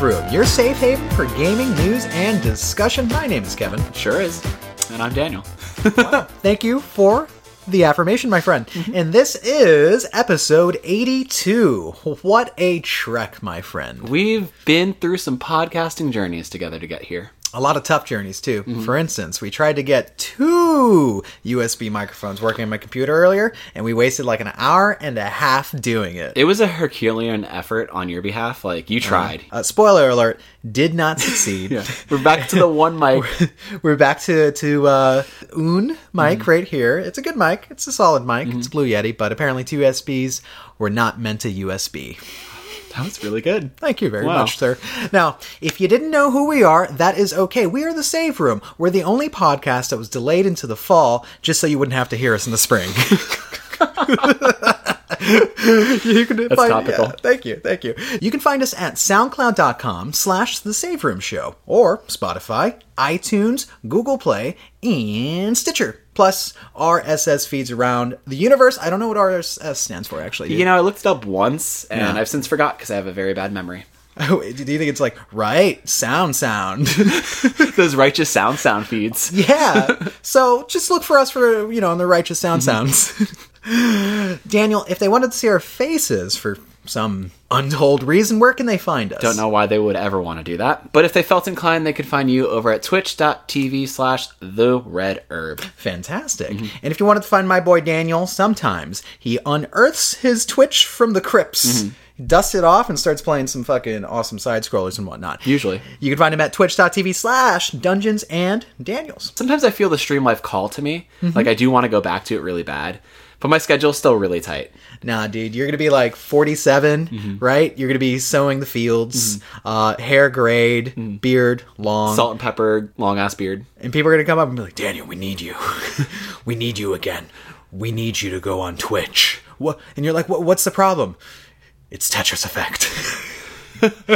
Room, your safe haven for gaming news and discussion. My name is Kevin. Sure is. And I'm Daniel. Thank you for the affirmation, my friend. Mm-hmm. And this is episode 82. What a trek, my friend. We've been through some podcasting journeys together to get here. A lot of tough journeys, too. For instance, we tried to get two USB microphones working on my computer earlier, and we wasted like an hour and a half doing it. It was a Herculean effort on your behalf. Like, you tried. Uh, spoiler alert, did not succeed. We're back to the one mic. We're back to to uh, Un mic right here. It's a good mic. It's a solid mic. It's Blue Yeti, but apparently two USBs were not meant to USB. That was really good. Thank you very Wow. much, sir. Now, if you didn't know who we are, that is okay. We are the Save Room. We're the only podcast that was delayed into the fall just so you wouldn't have to hear us in the spring. you can That's topical. yeah, thank you, thank you. You can find us at soundcloud.com slash the Save Room Show or Spotify, iTunes, Google Play, and Stitcher. Plus RSS feeds around the universe. I don't know what RSS stands for, actually. You know, I looked it up once, and Yeah. I've since forgot because I have a very bad memory. Oh, do you think it's like right sound sound? Those righteous sound sound feeds. yeah. So just look for us for you know on the righteous sound mm-hmm. sounds. Daniel, if they wanted to see our faces for some untold reason, where can they find us? Don't know why they would ever want to do that. But if they felt inclined, they could find you over at twitch.tv slash the red herb. Fantastic. Mm-hmm. And if you wanted to find my boy Daniel, sometimes he unearths his Twitch from the crypts. He dusts it off and starts playing some fucking awesome side scrollers and whatnot. Usually. You can find him at twitch.tv slash dungeons and Daniels. Sometimes I feel the stream life call to me. Mm-hmm. Like, I do want to go back to it really bad. But my schedule's still really tight. Nah, dude, you're gonna be like 47, Mm-hmm. right? You're gonna be sowing the fields, uh, hair grayed, beard long. Salt and pepper, long ass beard. and people are gonna come up and be like, "Daniel, we need you. we need you again. We need you to go on Twitch." What? And you're like, what, "What's the problem?" It's Tetris Effect.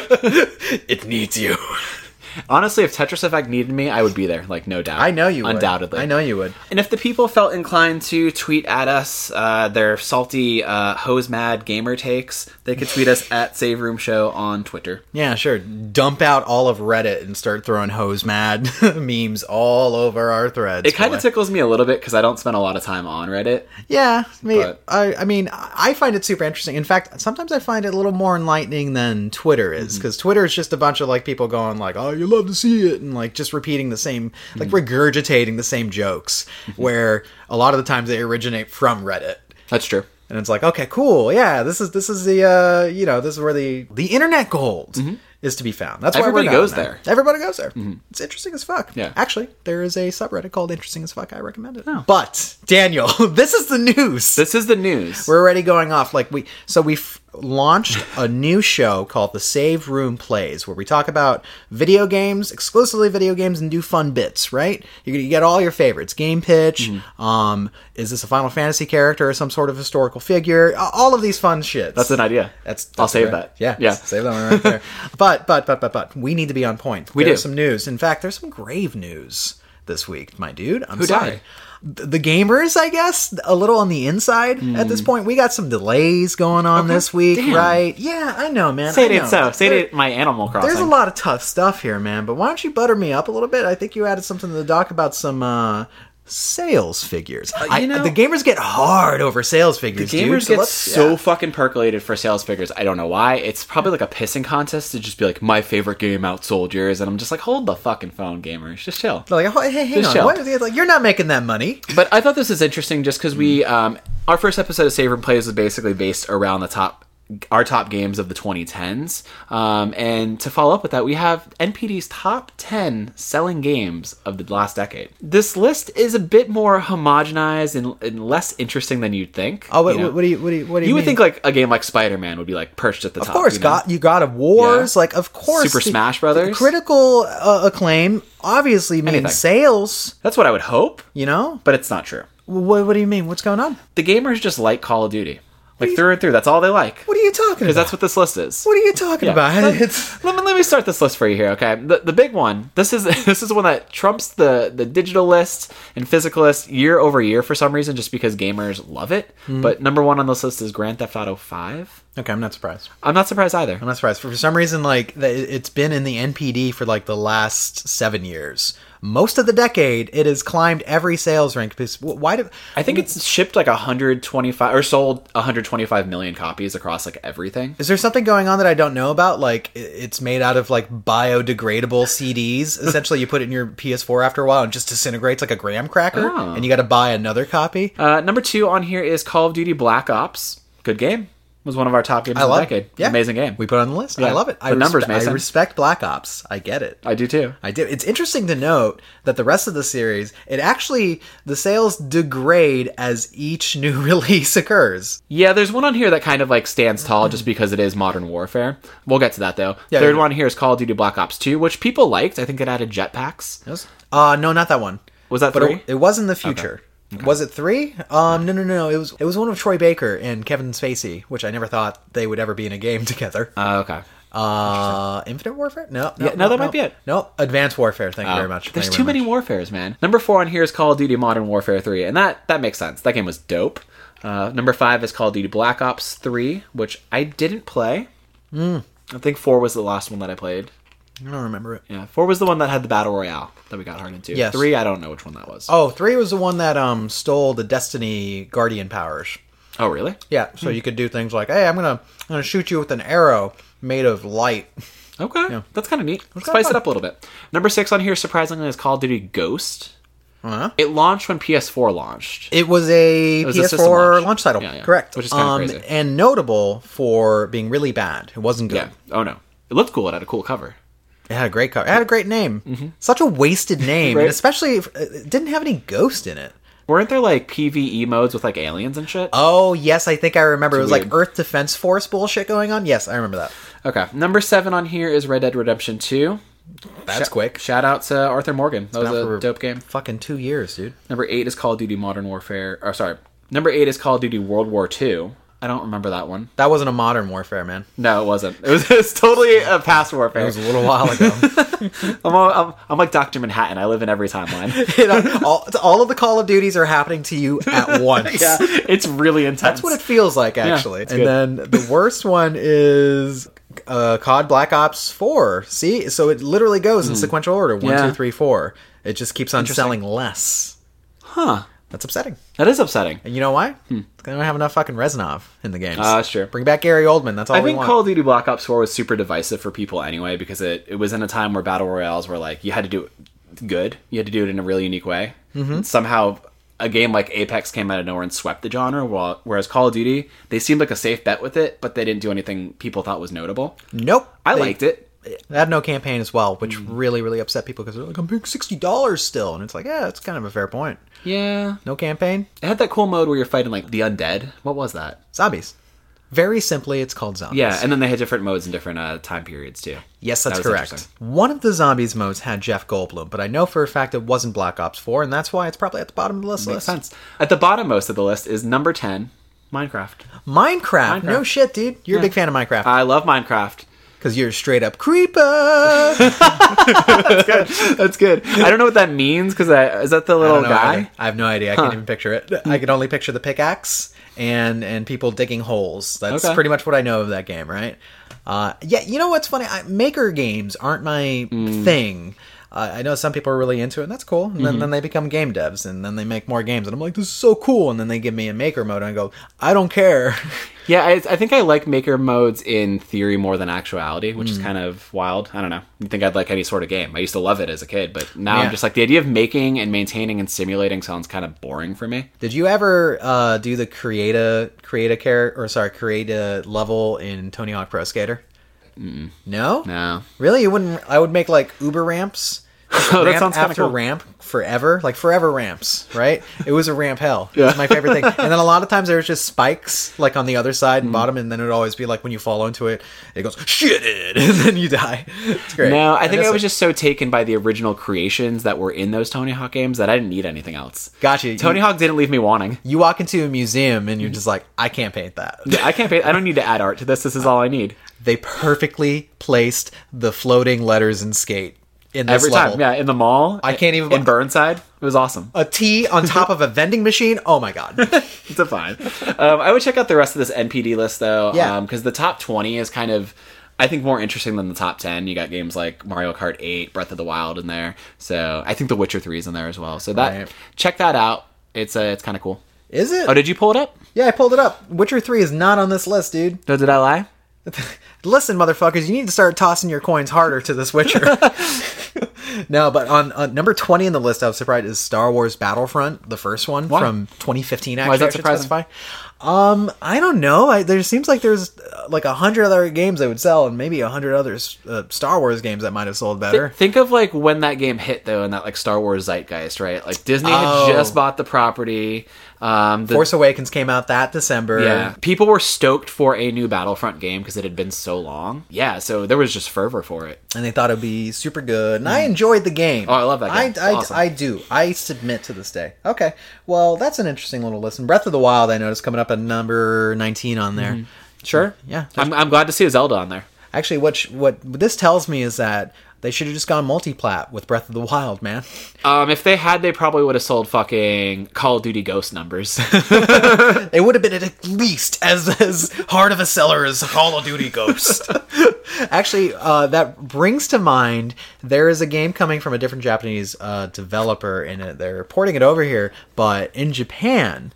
it needs you. Honestly, if Tetris Effect needed me, I would be there. Like, no doubt. I know you would. Undoubtedly. I know you would. And if the people felt inclined to tweet at us uh, their salty uh, hose mad gamer takes, they could tweet us at Save Room Show on Twitter. Yeah, sure. Dump out all of Reddit and start throwing hose mad memes all over our threads. It kind of tickles me a little bit because I don't spend a lot of time on Reddit. Yeah, me, But- I, I mean, I find it super interesting. In fact, sometimes I find it a little more enlightening than Twitter is, because Twitter is just a bunch of like people going like, "Oh, you love to see it," and like just repeating the same, like hmm. regurgitating the same jokes. Where a lot of the times they originate from Reddit, That's true. and it's like, okay, cool, yeah, this is this is the uh, you know, this is where the the internet gold. Mm-hmm. Is to be found. That's why Everybody we're down goes there. Everybody goes there. Mm-hmm. It's interesting as fuck. Yeah. Actually, there is a subreddit called "Interesting as Fuck." I recommend it. Oh. But Daniel, this is the news. This is the news. We're already going off like we so we have launched a new show called the Save Room Plays where we talk about video games, exclusively video games and do fun bits, right? You, you get all your favorites. Game pitch, Mm-hmm. um is this a Final Fantasy character or some sort of historical figure? All of these fun shits. That's an idea. That's, I'll save right. that. Yeah, Yeah. save that one right there. but but but but but we need to be on point. We There's do. some news. In fact, there's some grave news this week, my dude. I'm Who sorry. died? The gamers, I guess, a little on the inside at this point. We got some delays going on this week, Hmm. Damn. right? Yeah, I know, man. Say it so. Say it my Animal Crossing. There's a lot of tough stuff here, man. But why don't you butter me up a little bit? I think you added something to the doc about some uh, sales figures. I, Uh, you know- the gamers get hard over sales figures. The Gamers so get so yeah. fucking percolated for sales figures. I don't know why. It's probably like a pissing contest to just be like, my favorite game outsold yours. And I'm just like, hold the fucking phone, gamers. Just chill. Like, oh, hey, hang Just on. What is? Like, you're not making that money. But I thought this was interesting just because we, um, our first episode of Save and Plays was basically based around the top, our top games of the 2010s. Um, and to follow up with that, we have NPD's top 10 selling games of the last decade. This list is a bit more homogenized and, and less interesting than you'd think. Oh, what, you know? what, do you what do you what do you, You would think like a game like Spider Man would be like perched at the Of top. Of course, you know? God, you God of Wars, Yeah. like of course, Super the- Smash Brothers. the critical uh, acclaim obviously means Anything. sales. That's what I would hope, You know, but it's not true. what, what do you mean? What's going on? The gamers just like Call of Duty. Like through and through. That's all they like. What are you talking about? Because that's what this list is. What are you talking Yeah. about? Let, It's let me let me start this list for you here, okay? The the big one. This is this is the one that trumps the the digital list and physical list year over year for some reason, just because gamers love it. Hmm. But number one on this list is Grand Theft Auto Five. Okay. I'm not surprised. I'm not surprised either. I'm not surprised. For some reason, like th- it's been in the NPD for like the last seven years. Most of the decade, it has climbed every sales rank. Because why do I think it's shipped like 125 or sold 125 million copies across like everything. Is there something going on that I don't know about? Like it's made out of like biodegradable CDs. Essentially, you put it in your PS4 after a while and just disintegrates like a graham cracker, Oh. and you got to buy another copy. Uh, number two on here is Call of Duty Black Ops. Good game. Was one of our top games I of the decade. it. Yeah. Amazing game. We put it on the list. I love it. I The numbers, Mason. I respect Black Ops. I get it. I do too. I do. It's interesting to note that the rest of the series, it actually the sales degrade as each new release occurs. Yeah, there's one on here that kind of like stands tall just because it is Modern Warfare. We'll get to that though. Yeah, Third yeah. one here is Call of Duty Black Ops 2, which people liked. I think it added jetpacks. Yes. Uh no, not that one. Was that But three? it, it was in the future. Was it three? Um, no, no, no. It was it was one of Troy Baker and Kevin Spacey, which I never thought they would ever be in a game together. Uh, okay. Uh, Infinite Warfare? No, no, Yeah, no, that might be it. No, Advanced Warfare. Thank you very much. Uh, There's too many much. Warfares, man. Number four on here is Call of Duty Modern Warfare 3, and that that makes sense. That game was dope. Uh, number five is Call of Duty Black Ops 3, which I didn't play. Hmm. I think four was the last one that I played. I don't remember it. Yeah, four was the one that had the battle royale that we got hard into. Yes. Three, I don't know which one that was. Oh, three was the one that um stole the Destiny Guardian powers. Oh, really? Yeah, so you could do things like, "Hey, I'm gonna I'm gonna shoot you with an arrow made of light." Okay, Yeah. that's kind of neat. Spice it fun. up a little bit. Number six on here, surprisingly, is Call of Duty Ghost. Huh? It launched when PS4 launched. It was a was a PS4 system launch. launch. title, Yeah, yeah. correct? Which is kinda um, crazy. and notable for being really bad. It wasn't good. Yeah. Oh no, it looked cool. It had a cool cover. It had a great cover. It had a great name. Mm-hmm. Such a wasted name, Right. and especially if, uh, it didn't have any ghost in it. Weren't there like PVE modes with like aliens and shit? Oh yes, I think I remember. it was weird. like Earth Defense Force bullshit going on. Yes, I remember that. Okay, number seven on here is Red Dead Redemption Two. That's Sh- quick. Shout out to Arthur Morgan. That was a dope game. Fucking two years, dude. Number eight is Call of Duty Modern Warfare. Or sorry, number eight is Call of Duty World War Two. I don't remember that one. That wasn't a modern warfare, man. No, it wasn't. It was, it was totally a past warfare. It was a little while ago. I'm, all, I'm, I'm like Dr. Manhattan. I live in every timeline. you know, all, all of the Call of Duties are happening to you at once. yeah, it's really intense. That's what it feels like, actually. it's and then the worst one is uh, COD Black Ops 4. See? So it literally goes in sequential order one, Hmm. Yeah. two, three, four. It just keeps on selling less. Huh. That's upsetting. That is upsetting. And you know why? They don't have enough fucking Reznov in the games. Ah, that's true. Bring back Gary Oldman. That's all I think want. Call of Duty Black Ops 4 was super divisive for people anyway because it, it was in a time where battle royales were like you had to do it good. You had to do it in a really unique way. Mm-hmm. Somehow a game like Apex came out of nowhere and swept the genre, while, whereas Call of Duty they seemed like a safe bet with it, but they didn't do anything people thought was notable. nope. I They- liked it. They had no campaign as well, which Hmm. really, really upset people because they're like, I'm paying sixty dollars still, and it's like, yeah, that's kind of a fair point. Yeah, No campaign, it had that cool mode where you're fighting like the undead. What was that? zombies. Very simply, it's called zombies. Yeah, and then they had different modes and different uh, time periods too. Yes, that's That correct. One of the zombies modes had Jeff Goldblum, but I know for a fact it wasn't Black Ops 4, and that's why it's probably at the bottom of the list. Makes sense. At the bottom most of the list is number ten, Minecraft. Minecraft. Minecraft. No shit, dude. You're a big fan of Minecraft I love Minecraft. Because you're straight up creeper. That's good. That's good. I don't know what that means because is that the little don't guy? either. I have no idea. I can't even picture it. I can only picture the pickaxe and and people digging holes. That's Okay. pretty much what I know of that game, right? Uh, yeah, you know what's funny? I, maker games aren't my Mm. thing. Uh, I know some people are really into it, and that's cool. And Mm-hmm. then, then they become game devs, and then they make more games, and I'm like, this is so cool. And then they give me a maker mode, and I go, I don't care. Yeah, I, I think I like maker modes in theory more than actuality, which is kind of wild. I don't know. You think I'd like any sort of game? I used to love it as a kid, but now Yeah. I'm just like the idea of making and maintaining and simulating sounds kind of boring for me. Did you ever uh, do the create a create a character or sorry create a level in Tony Hawk Pro Skater? No, No. really. You wouldn't. I would make like Uber ramps Oh, that ramp sounds kinda after cool. ramp forever, like forever ramps, right? It was a ramp hell. Yeah. It's my favorite thing. And then a lot of times there was just spikes, like on the other side and mm. bottom, and then it would always be like when you fall into it, it goes shit, and then you die. It's great. No, I think I guess was just so taken by the original creations that were in those Tony Hawk games that I didn't need anything else. Gotcha. Tony you, Hawk didn't leave me wanting. you walk into a museum and you're just like, I can't paint that. yeah, I can't pay. I don't need to add art to this. This is all I need. They perfectly placed the floating letters in skate in this Every level. time, yeah, in the mall. I can't even- in Burnside. It was awesome. A T on top of a vending machine. Oh my god. It's a fine. Um, I would check out the rest of this NPD list though, Yeah. because the top twenty is kind of, I think, more interesting than the top ten. You got games like Mario Kart Eight, Breath of the Wild in there, so I think The Witcher Three is in there as well. So that Right. check that out. It's uh, it's kind of cool. Is it? Oh, did you pull it up? yeah, I pulled it up. Witcher 3 is not on this list, dude. No, did I lie? Listen, motherfuckers, you need to start tossing your coins harder to this Witcher. no, but on, on number 20 in the list, I was surprised is Star Wars Battlefront, the first one Why? from 2015. Actually, Why is that surprising? Um, I don't know. I, there seems like there's uh, like a hundred other games they would sell, and maybe a hundred other uh, Star Wars games that might have sold better. Think of like when that game hit though, and that like Star Wars zeitgeist, right? Like Disney Oh. had just bought the property. Um, the, Force Awakens came out that December. yeah, people were stoked for a new Battlefront game because it had been so long. Yeah, so there was just fervor for it. and they thought it'd be super good. And I enjoyed the game. Oh, I love that game. I, I, awesome. I do. I submit to this day. Okay, well, that's an interesting little listen. Breath of the Wild, I noticed coming up at number nineteen on there. Mm-hmm. Sure. Yeah, I'm, I'm glad to see a Zelda on there. actually, what sh- what this tells me is that they should have just gone multi-plat with Breath of the Wild, man. Um, if they had, they probably would have sold fucking Call of Duty Ghost numbers. It would have been at least as as hard of a seller as Call of Duty Ghost. Actually, uh, that brings to mind there is a game coming from a different Japanese uh, developer, and they're porting it over here. But in Japan,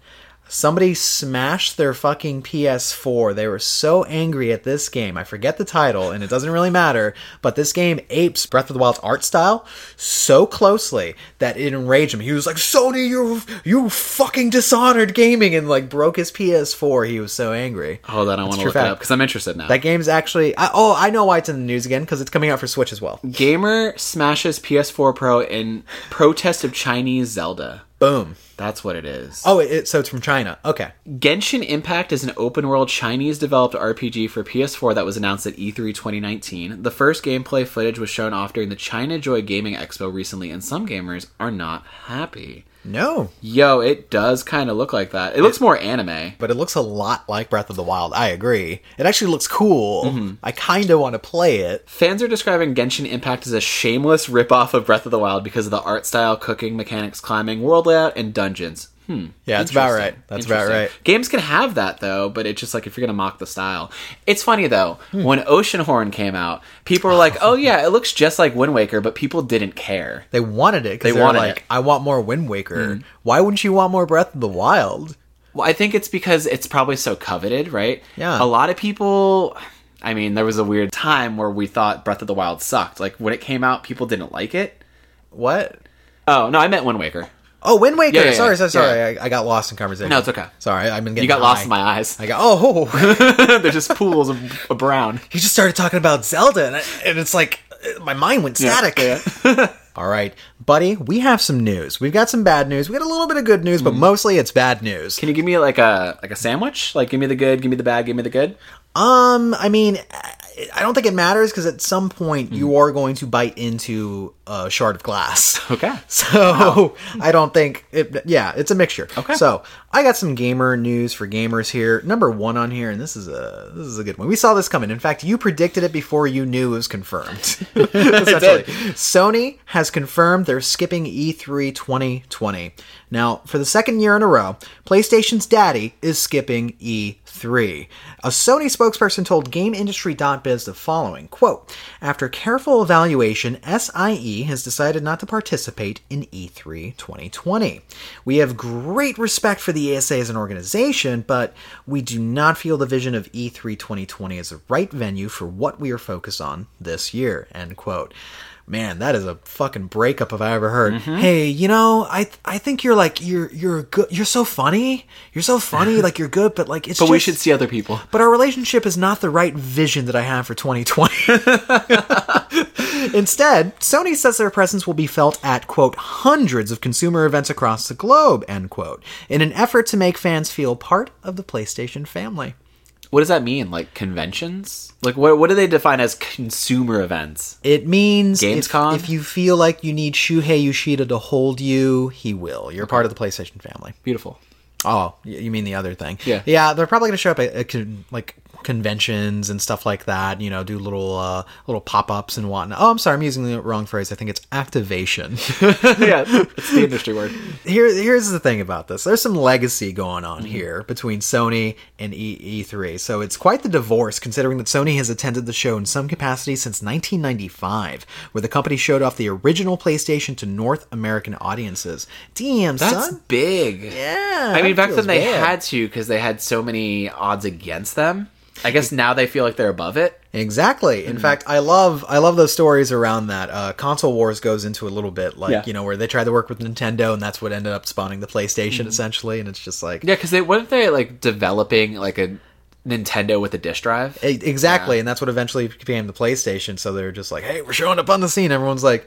somebody smashed their fucking PS4. They were so angry at this game. I forget the title, and it doesn't really matter. But this game apes Breath of the Wild's art style so closely that it enraged him. He was like, "Sony, you you fucking dishonored gaming," and like broke his PS4. He was so angry. Hold on, I want to look it fact. up because I'm interested now. That game's actually. I, oh, I know why it's in the news again because it's coming out for Switch as well. Gamer smashes PS4 Pro in protest of Chinese Zelda. Boom. That's what it is. Oh, it, it- so it's from China. Okay. Genshin Impact is an open world Chinese developed RPG for PS4 that was announced at E E3 2019. The first gameplay footage was shown off during the China Joy Gaming Expo recently, and some gamers are not happy. No, Yo, it does kind of look like that. It looks more anime. but it looks a lot like Breath of the Wild. I agree. It actually looks cool. Mm-hmm. I kind of want to play it. Fans are describing Genshin Impact as a shameless ripoff of Breath of the Wild because of the art style, cooking mechanics, climbing, world layout, and dungeons. Hmm. Yeah, that's about right. That's about right. Games can have that though, but it's just like if you're gonna mock the style. It's funny though. Hmm. When Oceanhorn came out, people were like, "Oh yeah, it looks just like Wind Waker," but people didn't care. They wanted it. They they were wanted like, it. I want more Wind Waker. Mm-hmm. Why wouldn't you want more Breath of the Wild? Well, I think it's because it's probably so coveted, right? Yeah. A lot of people. I mean, there was a weird time where we thought Breath of the Wild sucked. Like when it came out, people didn't like it. What? Oh no, I meant Wind Waker. Oh, Wind Waker. Yeah, yeah, sorry, sorry, sorry. I, I got lost in conversation. No, it's okay. Sorry, I've been getting You got high. lost in my eyes. I got oh, They're just pools of, of brown. he just started talking about Zelda, and, I, and it's like my mind went static. All right, buddy, we have some news. We've got some bad news. We got a little bit of good news, Mm-hmm. but mostly it's bad news. Can you give me like a like a sandwich? Like give me the good, give me the bad, give me the good. Um, I mean, I don't think it matters because at some point Mm-hmm. you are going to bite into a shard of glass. Okay. So I don't think it. Yeah, it's a mixture. Okay. So I got some gamer news for gamers here. Number one on here, and this is a this is a good one. We saw this coming. In fact, you predicted it before you knew it was confirmed. Essentially, Sony has confirmed they're skipping E E3 2020. Now, for the second year in a row, PlayStation's daddy is skipping E3. A Sony spokesperson told GameIndustry.biz the following quote, After careful evaluation, SIE has decided not to participate in E E3 2020. We have great respect for the ESA as an organization, but we do not feel the vision of E E3 2020 is the right venue for what we are focused on this year. End quote. Man, that is a fucking breakup if I ever heard. Mm-hmm. Hey, you know, I I think you're like you're you're good. You're so funny. You're so funny. like you're good, but like it's. But we should see other people. But our relationship is not the right vision that I have for 2020. Instead, Sony says their presence will be felt at, quote, hundreds of consumer events across the globe, end quote, in an effort to make fans feel part of the PlayStation family. What does that mean? Like conventions? Like what? What do they define as consumer events? It means if, Gamescom? if you feel like you need Shuhei Yoshida to hold you, he will. You're part of the PlayStation family. Beautiful. Oh, you mean the other thing? Yeah. yeah. They're probably going to show up at, at like conventions and stuff like that. You know, do little uh, little pop ups and whatnot. Oh, I'm sorry, I'm using the wrong phrase. I think it's activation. yeah, it's the industry word. Here, here's the thing about this. There's some legacy going on here between Sony and e- E3. So it's quite the divorce, considering that Sony has attended the show in some capacity since 1995, where the company showed off the original PlayStation to North American audiences. Damn, That's son. big. Yeah. I mean, back then feels they bad. had to because they had so many odds against them. I guess now they feel like they're above it. Exactly. Mm-hmm. In fact, I love I love those stories around that. Uh, Console Wars goes into a little bit like Yeah. you know where they tried to work with Nintendo, and that's what ended up spawning the PlayStation essentially. And it's just like Mm-hmm. Yeah, because they weren't they like developing like a Nintendo with a disk drive. Exactly, and that's what eventually became the PlayStation. So they're just like, "Hey, we're showing up on the scene." Everyone's like,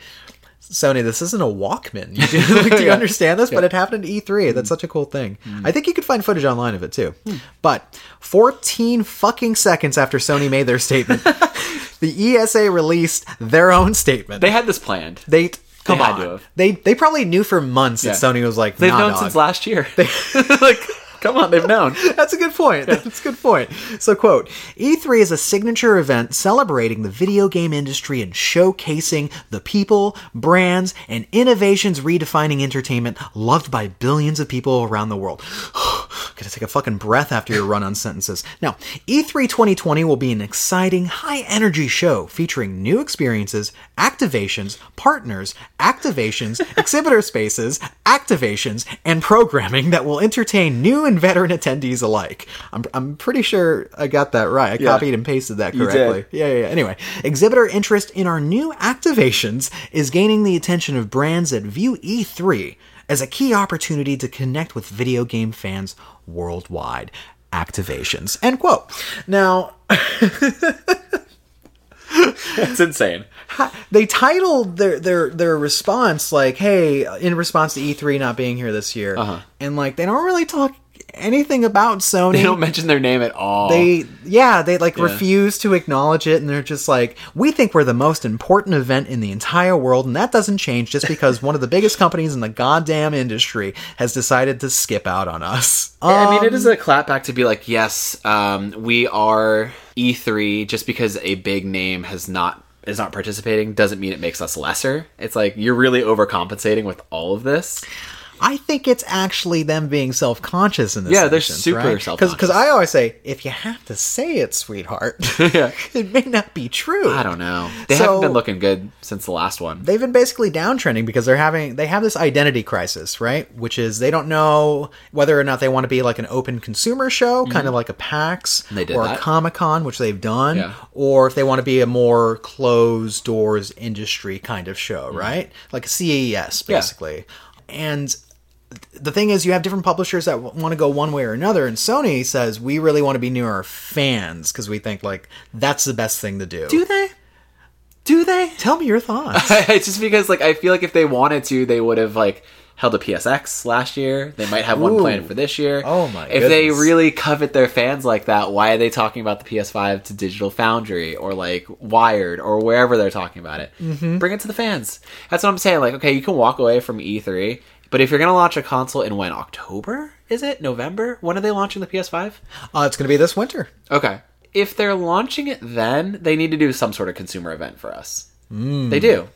"Sony, this isn't a Walkman. You do, like, do you Yeah. understand this?" But it happened at E3. That's such a cool thing. Mm. I think you could find footage online of it too. But 14 fucking seconds after Sony made their statement, the ESA released their own statement. They had this planned. They come had on. They they probably knew for months that Sony was like, They've nah, known dog. since last year. like, come on, they've known. That's a good point. That's a good point. So, quote E3 is a signature event celebrating the video game industry and showcasing the people, brands, and innovations redefining entertainment loved by billions of people around the world. Gotta take a fucking breath after your run on sentences. Now, E E3 2020 will be an exciting, high energy show featuring new experiences, activations, partners, activations, exhibitor spaces, activations, and programming that will entertain new and veteran attendees alike. I'm, I'm pretty sure I got that right. I Yeah. copied and pasted that correctly. Yeah, yeah, yeah. Anyway, exhibitor interest in our new activations is gaining the attention of brands that view E3 as a key opportunity to connect with video game fans worldwide. Activations. End quote. Now, It's insane. they titled their their their response like, "Hey, in response to E3 not being here this year," Uh-huh. and like they don't really talk anything about Sony. They don't mention their name at all. They yeah, they like refuse to acknowledge it and they're just like, "We think we're the most important event in the entire world and that doesn't change just because one of the biggest companies in the goddamn industry has decided to skip out on us." I mean, it is Um, is a clapback to be like, yes, um, we are E3. Just because a big name has not is not participating doesn't mean it makes us lesser. It's like you're really overcompensating with all of this. I think it's actually them being self conscious in this. Yeah, they're instance, super right? self-conscious. Because I always say, if you have to say it, sweetheart, Yeah. it may not be true. I don't know. They So- haven't been looking good since the last one. they've been basically downtrending because they're having they have this identity crisis, right? Which is they don't know whether or not they want to be like an open consumer show, kind of like a PAX Mm-hmm. Or a that. Comic Con, which they've done, Yeah. or if they want to be a more closed doors industry kind of show, Mm-hmm. right? Like a CES, basically. And the thing is, you have different publishers that want to go one way or another, and Sony says we really want to be near our fans because we think like that's the best thing to do. Do they? Do they? Tell me your thoughts. it's just because like I feel like if they wanted to, they would have like held a PSX last year. They might have one Ooh. planned for this year. Oh my If they really covet their fans like that, why are they talking about the PS5 to Digital Foundry or like Wired or wherever they're talking about it? Mm-hmm. Bring it to the fans. That's what I'm saying. Like, okay, you can walk away from E3, but if you're gonna launch a console in when October is it November? When are they launching the PS5? uh, it's going to be this winter. Okay. If they're launching it then, they need to do some sort of consumer event for us. They do.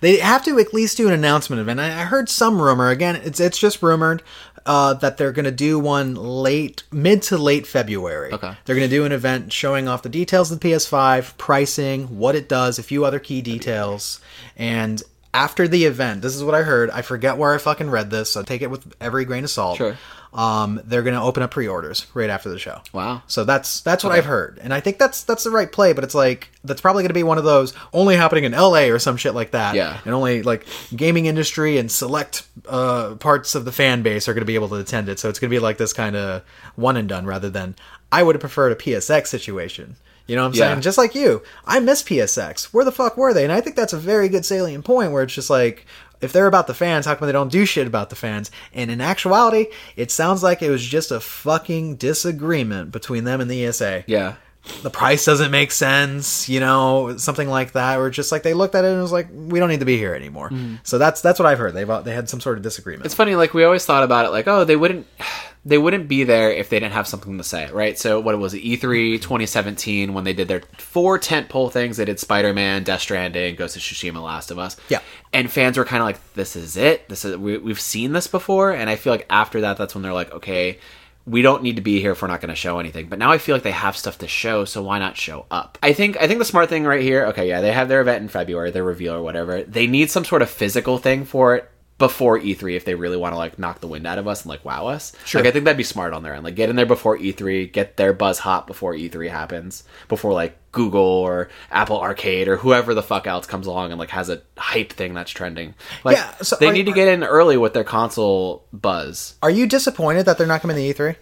They have to at least do an announcement event. I I heard some rumor again. It's it's just rumored uh, that they're going to do one late, mid to late February. Okay. They're going to do an event showing off the details of the PS5, pricing, what it does, a few other key details, and after the event, this is what I heard. I forget where I fucking read this, so take it with every grain of salt. Sure. Um, they're gonna open up pre-orders right after the show. Wow. So that's that's what I've heard, and I think that's that's the right play. But it's like that's probably going to be one of those only happening in L.A. or some shit like that. Yeah. and only like gaming industry and select uh, parts of the fan base are going to be able to attend it. So it's going to be like this kind of one and done rather than I would have preferred a PSX situation. You know what I'm Yeah. saying? Just like you, I miss PSX. Where the fuck were they? And I think that's a very good salient point where it's just like. If they're about the fans, how come they don't do shit about the fans? And in actuality, it sounds like it was just a fucking disagreement between them and the ESA Yeah. The price doesn't make sense, you know, something like that, or just like they looked at it and was like, we don't need to be here anymore. Mm-hmm. So that's that's what I've heard. They've they had some sort of disagreement. It's funny, like we always thought about it, like oh, they wouldn't, they wouldn't be there if they didn't have something to say, right? So what was it, E E3 2017 when they did their four tent pole things? They did Spider Man, Death Stranding, Ghost of Tsushima, Last of Us. Yeah. and fans were kind of like, this is it. This is we, we've seen this before, and I feel like after that, that's when they're like, okay. We don't need to be here if we're not going to show anything. But now I feel like they have stuff to show, so why not show up? I think I think the smart thing right here. Okay, yeah, they have their event in February, their reveal or whatever. They need some sort of physical thing for it before E3 if they really want to like knock the wind out of us and like wow us. Sure. Like I think that'd be smart on their end. Like get in there before E3, get their buzz hot before E3 happens, before like Google or Apple Arcade or whoever the fuck else comes along and like has a hype thing that's trending. Like Yeah, so they are- need to get in early with their console buzz. Are you disappointed that they're not coming to E E3?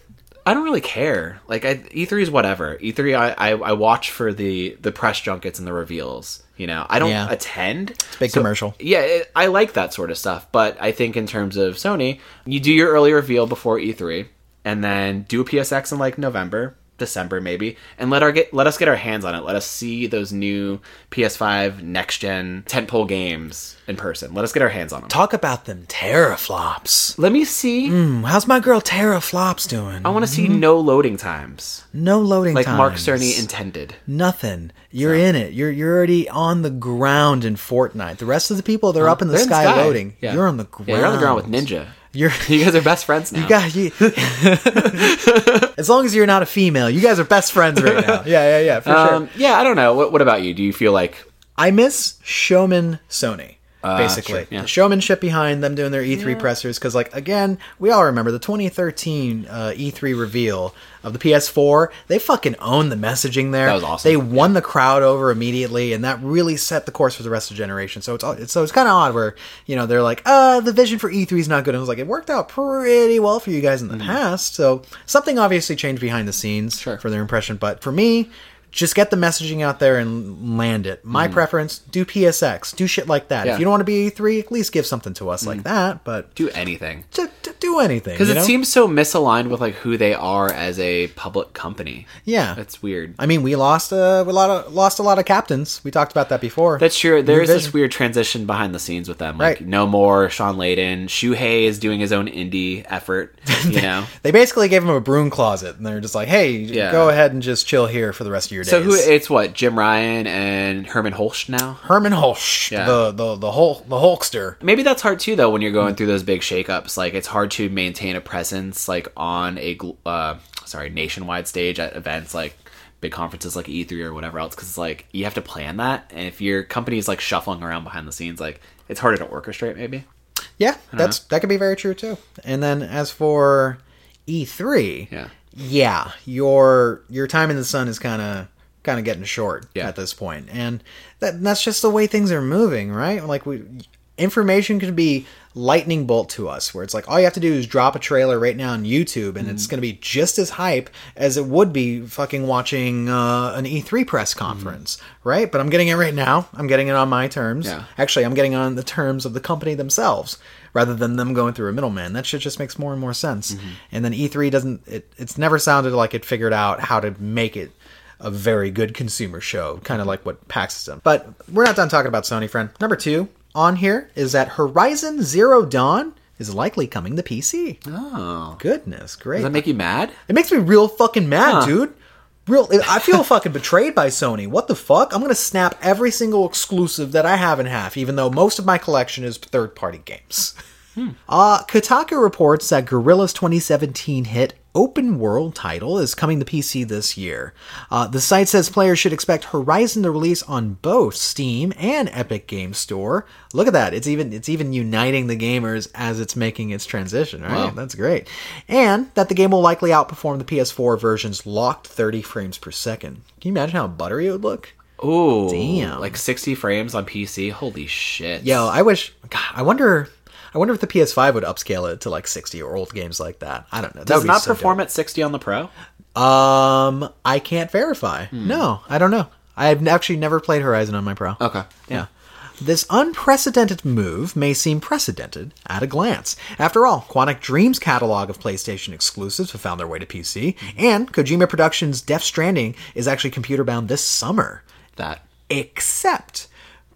I don't really care. Like I, E3 is whatever. E3 I, I I watch for the the press junkets and the reveals. You know, I don't Yeah. attend. It's a big commercial. Yeah, it, I like that sort of stuff. But I think in terms of Sony, you do your early reveal before E3, and then do a PSX in like November, December maybe, and let our get let us get our hands on it. Let us see those new PS5 next gen tentpole games in person. Let us get our hands on them. Talk about them teraflops. Let me see. Hmm, how's my girl teraflops doing? I want to see no loading times, no loading like Mark times. Cerny intended. Nothing. You're in it. You're you're already on the ground in Fortnite. The rest of the people they're up in the They're sky, loading. Yeah. You're on the ground. Yeah, you're on the ground with Ninja. You're You guys are best friends now. you got you. as long as you're not a female, you guys are best friends right now. Yeah, yeah, yeah, for sure. um, yeah, I don't know. What, what about you? Do you feel like I miss showman Sony. Basically, sure, yeah. the showmanship behind them doing their E3 pressers. Because, like, again, we all remember the 2013 uh, E3 reveal of the PS4. They fucking owned the messaging there. That was awesome. They won the crowd over immediately, and that really set the course for the rest of the generation. So it's all- it's so it's kind of odd where you know they're like, uh, the vision for E3 is not good. And I was like, it worked out pretty well for you guys in the past. So something obviously changed behind the scenes Sure. for their impression. But for me, just get the messaging out there and land it. My mm-hmm. preference: do PSX, do shit like that. Yeah. If you don't want to be E3, at least give something to us like mm. that. But do anything? to, to do anything Because it know? seems so misaligned with like who they are as a public company. yeah. That's weird. I mean, we lost a, we lot of, lost a lot of captains. We talked about that before. That's true. There's this weird transition behind the scenes with them. Like Right. no more Shawn Layden. Shuhei is doing his own indie effort. You know. they basically gave him a broom closet, and they're just like, "Hey, Yeah. go ahead and just chill here for the rest of your days." so who? It's what Jim Ryan and Hermen Hulst now. Herman Hulsch, Yeah. the the the Hulk, the Hulkster. Maybe that's hard too, though. When you're going through those big shakeups, like it's hard to maintain a presence, like on a uh, sorry nationwide stage at events like big conferences like E3 or whatever else, because like you have to plan that, and if your company's like shuffling around behind the scenes, like it's harder to orchestrate. Maybe. Yeah, that's that could be very true too. And then as for E3, Yeah. yeah, your your time in the sun is kind of kind of getting short Yeah. at this point, and that that's just the way things are moving, right? Like we information could be lightning bolt to us where it's like all you have to do is drop a trailer right now on YouTube and Mm-hmm. it's going to be just as hype as it would be fucking watching uh, an E3 press conference, right? But I'm getting it right now. I'm getting it on my terms. Mm-hmm. Yeah. Actually, I'm getting on the terms of the company themselves rather than them going through a middleman. That shit just makes more and more sense. Mm-hmm. And then E3 doesn't. It, it's never sounded like it figured out how to make it a very good consumer show, kind of like what PAX has done. But we're not done talking about Sony, friend. Number two on here is that Horizon Zero Dawn is likely coming to PC. Oh. Goodness, great. Does that make you mad? It makes me real fucking mad, Huh. dude. Real, I feel fucking betrayed by Sony. What the fuck? I'm gonna snap every single exclusive that I have in half, even though most of my collection is third-party games. Uh, Kotaku reports that Guerrilla's 2017 hit open world title is coming to PC this year. Uh, the site says players should expect Horizon to release on both Steam and Epic Game Store. Look at that! It's even it's even uniting the gamers as it's making its transition. Right, Wow. that's great. And that the game will likely outperform the PS4 version's locked 30 frames per second. Can you imagine how buttery it would look? Oh, Damn. like 60 frames on PC. Holy shit. Yo, I wish. God, I wonder. I wonder if the PS5 would upscale it to like 60 or old games like that. I don't know. That does not so perform at 60 on the Pro. Um, I can't verify. Hmm. No, I don't know. I've actually never played Horizon on my Pro. Okay. Yeah. This unprecedented move may seem precedented at a glance. After all, Quantic Dream's catalog of PlayStation exclusives have found their way to PC, and Kojima Productions' Death Stranding is actually computer bound this summer. That. except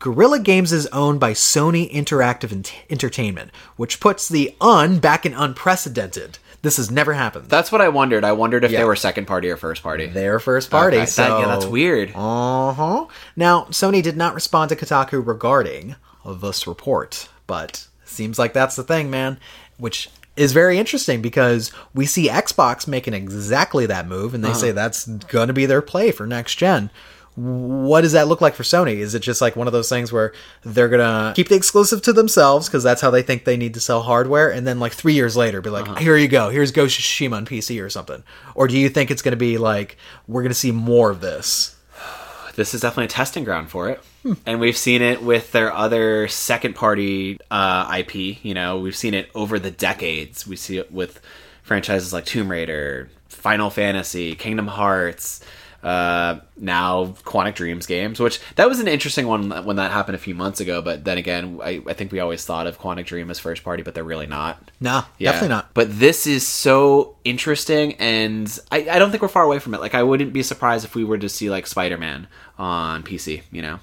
Guerrilla Games is owned by Sony Interactive Ent- Entertainment, which puts the un back in unprecedented. This has never happened. That's what I wondered. I wondered if Yeah. they were second party or first party. They're first party. Okay, that- yeah, that's weird. Uh huh. Now, Sony did not respond to Kotaku regarding this report, but seems like that's the thing, man. Which is very interesting because we see Xbox making exactly that move, and they Uh-huh. say that's going to be their play for next gen. What does that look like for Sony? Is it just like one of those things where they're gonna keep the exclusive to themselves because that's how they think they need to sell hardware, and then like three years later be like, Uh-huh. here you go, here's Ghost of Tsushima on PC or something? Or do you think it's gonna be like we're gonna see more of this? this is definitely a testing ground for it. And we've seen it with their other second party uh, IP. You know, we've seen it over the decades. We see it with franchises like Tomb Raider, Final Fantasy, Kingdom Hearts, uh, now Quantic Dreams games, which that was an interesting one when that happened a few months ago. But then again, I, I think we always thought of Quantic Dream as first party, but they're really not. No, Yeah. definitely not. But this is so interesting, and I, I don't think we're far away from it. Like, I wouldn't be surprised if we were to see like Spider Man on PC. You know,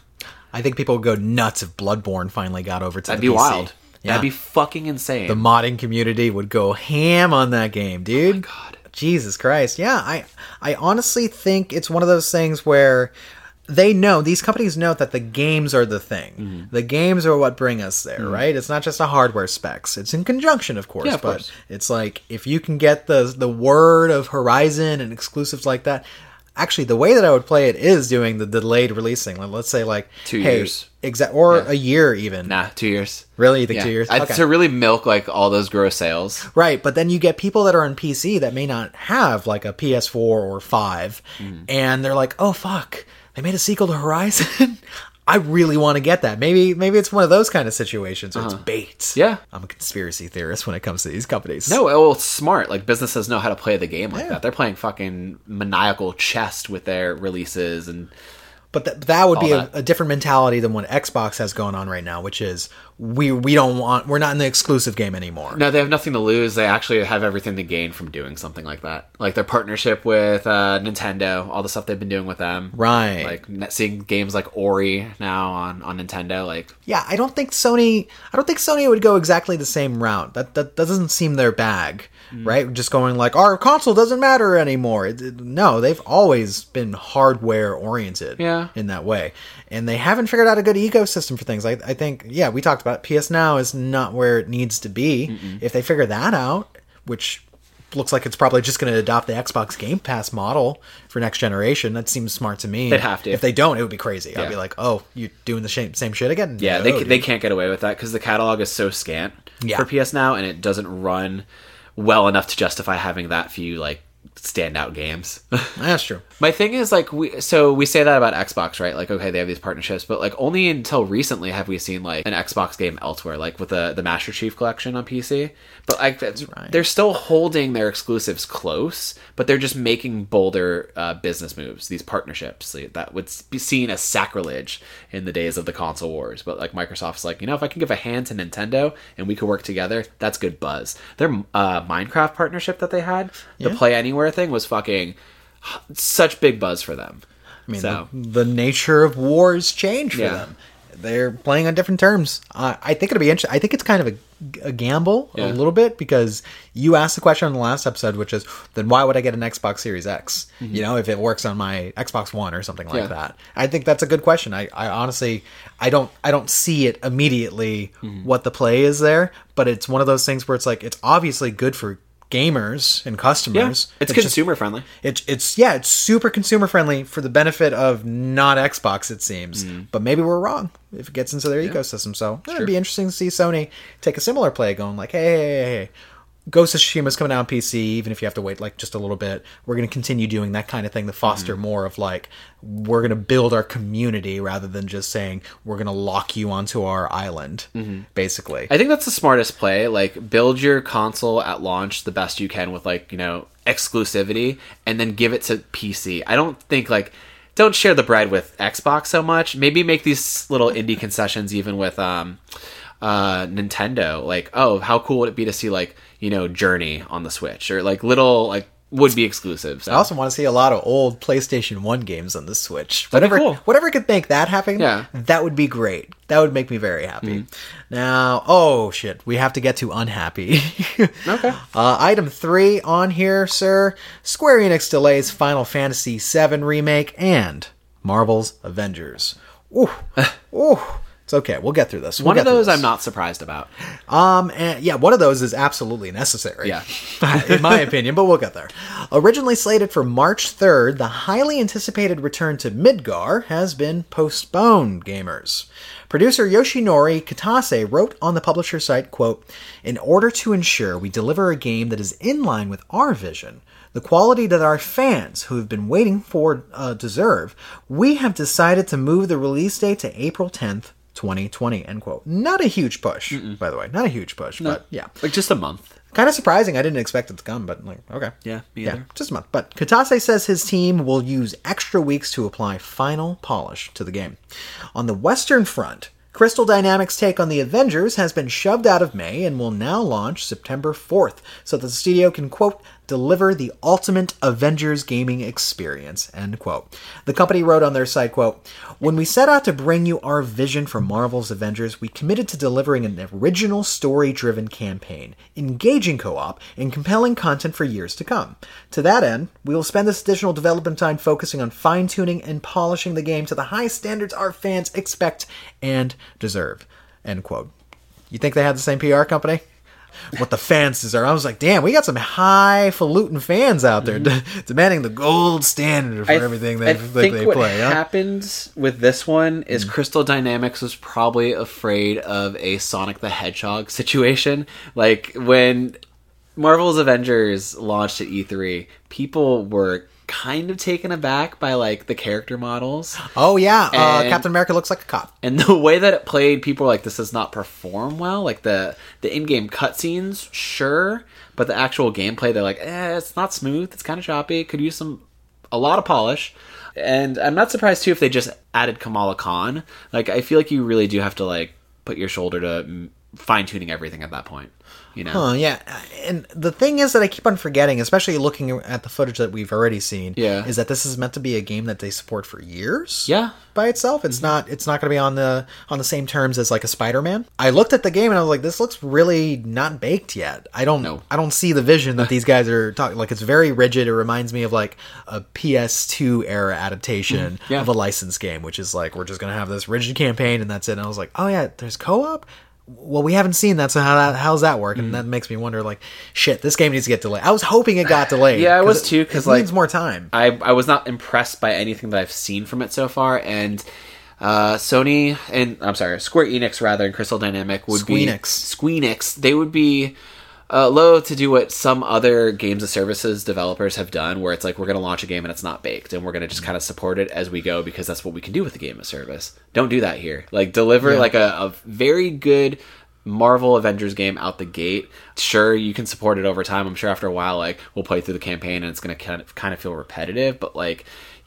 I think people would go nuts if Bloodborne finally got over to that'd be PC. wild. Yeah. That'd be fucking insane. the modding community would go ham on that game, dude. Oh God. Jesus Christ. Yeah, I I honestly think it's one of those things where they know these companies know that the games are the thing. Mm-hmm. The games are what bring us there, right? It's not just a hardware specs. It's in conjunction, of course, Yeah, of but course. it's like if you can get the the word of Horizon and exclusives like that. Actually, the way that I would play it is doing the delayed releasing. Like, let's say like Two hey, years. exact or Yeah. a year even. nah, two years. Really, you think Yeah. two years? I- Okay. To really milk like all those gross sales. Right, but then you get people that are on PC that may not have like a PS4 or 5 Mm. and they're like, "Oh fuck, they made a sequel to Horizon." I really want to get that. Maybe maybe it's one of those kind of situations where it's bait. Uh-huh. Yeah. I'm a conspiracy theorist when it comes to these companies. No, well, it's smart. Like businesses know how to play the game like Yeah. that. They're playing fucking maniacal chess with their releases, and but th- that would be All a, that. a different mentality than what Xbox has going on right now, which is we we don't want we're not in the exclusive game anymore. no, they have nothing to lose. They actually have everything to gain from doing something like that. Like their partnership with uh, Nintendo, all the stuff they've been doing with them. Right. Like seeing games like Ori now on on Nintendo. Like Yeah, I don't think Sony. I don't think Sony would go exactly the same route. That that, that doesn't seem their bag, Mm. right? Just going like our console doesn't matter anymore. It- it- no, they've always been hardware oriented. Yeah. in that way, and they haven't figured out a good ecosystem for things. I, I think yeah, we talked about it. PS Now is not where it needs to be. If they figure that out, which looks like it's probably just going to adopt the Xbox Game Pass model for next generation. That seems smart to me. They'd have to. If they don't, it would be crazy. I'd be like, oh, you're doing the same same shit again? yeah, No, they dude. they can't get away with that because the catalog is so scant Yeah. for PS Now, and it doesn't run well enough to justify having that few like standout games. That's true. My thing is like we so we say that about Xbox, right? Like okay, they have these partnerships, but like only until recently have we seen like an Xbox game elsewhere, like with the the Master Chief collection on PC. But like that's right. they're still holding their exclusives close, but they're just making bolder uh, business moves. These partnerships that would be seen as sacrilege in the days of the console wars. But like Microsoft's like, you know, if I can give a hand to Nintendo and we could work together, that's good buzz. Their uh, Minecraft partnership that they had, the Play Anywhere thing, was fucking such big buzz for them. I mean, so the, the nature of wars change for Yeah. them. they're playing on different terms. Uh, I think it'll be interesting. I think it's kind of a, a gamble Yeah. a little bit because you asked the question on the last episode, which is then why would I get an Xbox Series X? You know, if it works on my Xbox One or something like Mm-hmm. Yeah. that. I think that's a good question. I, I honestly, I don't, I don't see it immediately Mm-hmm. what the play is there, but it's one of those things where it's like it's obviously good for gamers and customers. Yeah, it's, just- consumer friendly. it's it's yeah, it's super consumer friendly for the benefit of not Xbox, it seems. Mm. But maybe we're wrong if it gets into their ecosystem. So it'd be interesting to see Sony take a similar play, going like, hey, hey, hey, hey, Ghost of Tsushima's coming out on PC, even if you have to wait like just a little bit. We're going to continue doing that kind of thing to foster Mm-hmm. more of like we're going to build our community rather than just saying we're going to lock you onto our island, basically. Mm-hmm. I think that's the smartest play. Like, build your console at launch the best you can with, like, you know, exclusivity, and then give it to PC. I don't think, like, don't share the bread with Xbox so much. Maybe make these little indie concessions even with um, uh, Nintendo. Like, oh, how cool would it be to see, like, you know, Journey on the Switch? Or, like, little, like, would be exclusives. I also want to see a lot of old PlayStation One games on the Switch. That'd Whatever, cool. whatever could make that happen, Yeah. that would be great. That would make me very happy. Mm-hmm. Now, oh shit, we have to get to unhappy. Okay. Uh, item three on here, sir. Square Enix delays Final Fantasy VII remake and Marvel's Avengers. Ooh, ooh. It's okay. We'll get through this. We'll One of those. I'm not surprised about. Um, and yeah, one of those is absolutely necessary. Yeah. in my opinion, but we'll get there. Originally slated for March 3rd, the highly anticipated return to Midgar has been postponed, gamers. Producer Yoshinori Kitase wrote on the publisher site, quote, In order to ensure we deliver a game that is in line with our vision, the quality that our fans who have been waiting for uh, deserve, we have decided to move the release date to April 10th, 2020, end quote. Not a huge push, by the way. Not a huge push, but yeah. Like, just a month. Kind of surprising. I didn't expect it to come, but like, okay. Yeah, yeah, just a month. But Kitase says his team will use extra weeks to apply final polish to the game. On the Western Front, Crystal Dynamics' take on the Avengers has been shoved out of May and will now launch September 4th, so that the studio can, quote, deliver the ultimate Avengers gaming experience, end quote. The company wrote on their site, quote, When we set out to bring you our vision for Marvel's Avengers, we committed to delivering an original story-driven campaign, engaging co-op, and compelling content for years to come. To that end, we will spend this additional development time focusing on fine-tuning and polishing the game to the high standards our fans expect and deserve, end quote. You think they had the same PR company? What the fans deserve. I was like, damn, we got some highfalutin fans out there de- demanding the gold standard for Mm-hmm. I- everything I they, they, think they what play. huh? happened with this one is Mm. Crystal Dynamics was probably afraid of a Sonic the Hedgehog situation. Like when Marvel's Avengers launched at E3, people were kind of taken aback by like the character models Oh yeah, uh, Captain America looks like a cop. and the way that it played. People were like, "This does not perform well." Like the the in game cutscenes, sure, but the actual gameplay, they're like, "Eh, it's not smooth. It's kind of choppy. It could use some a lot of polish." And I'm not surprised too if they just added Kamala Khan. Like I feel like you really do have to like put your shoulder to fine tuning everything at that point. You know? Huh, yeah, and the thing is that I keep on forgetting, especially looking at the footage that we've already seen, Yeah. is that this is meant to be a game that they support for years. Yeah. by itself, it's not. It's not going to be on the on the same terms as like a Spider-Man. I looked at the game and I was like, this looks really not baked yet. I don't. No. I don't see the vision that these guys are talking. Like it's very rigid. It reminds me of like a PS2 era adaptation Mm, yeah. of a licensed game, which is like we're just going to have this rigid campaign and that's it. And I was like, oh yeah, there's co-op well, we haven't seen that, so how that, how's that work? Mm. And that makes me wonder, like, shit, this game needs to get delayed. I was hoping it got delayed. Yeah, I was it- too, 'cause, it like, needs more time. I I was not impressed by anything that I've seen from it so far, and uh, Sony and I'm sorry, Square Enix rather, and Crystal Dynamic would be Squeenix. be Squeenix. They would be uh, low to do what some other games of services developers have done, where it's like we're going to launch a game and it's not baked, and we're going to just kind of support it as we go because that's what we can do with the game of service. Don't do that here. Like deliver like a, a very good Marvel Avengers game out the gate. Sure, you can support it over time. I'm sure after a while, like we'll play through the campaign and it's going to kind of kind of feel repetitive, but like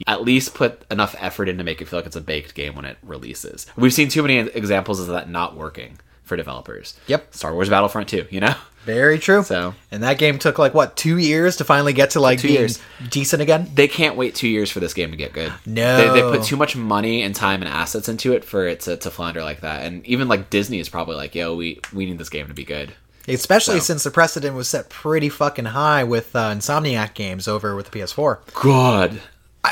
at least put enough effort in to make it feel like it's a baked game when it releases. We've seen too many examples of that not working for developers. Yep. Star Wars Battlefront 2, you know? Very true. So- and that game took like what two years to finally get to like Two being years. decent again. They can't wait two years for this game to get good. No. they, they put too much money and time and assets into it for it to, to flounder like that. And even like Disney is probably like, "Yo, we we need this game to be good." Especially So- since the precedent was set pretty fucking high with uh, Insomniac games over with the PS4. God,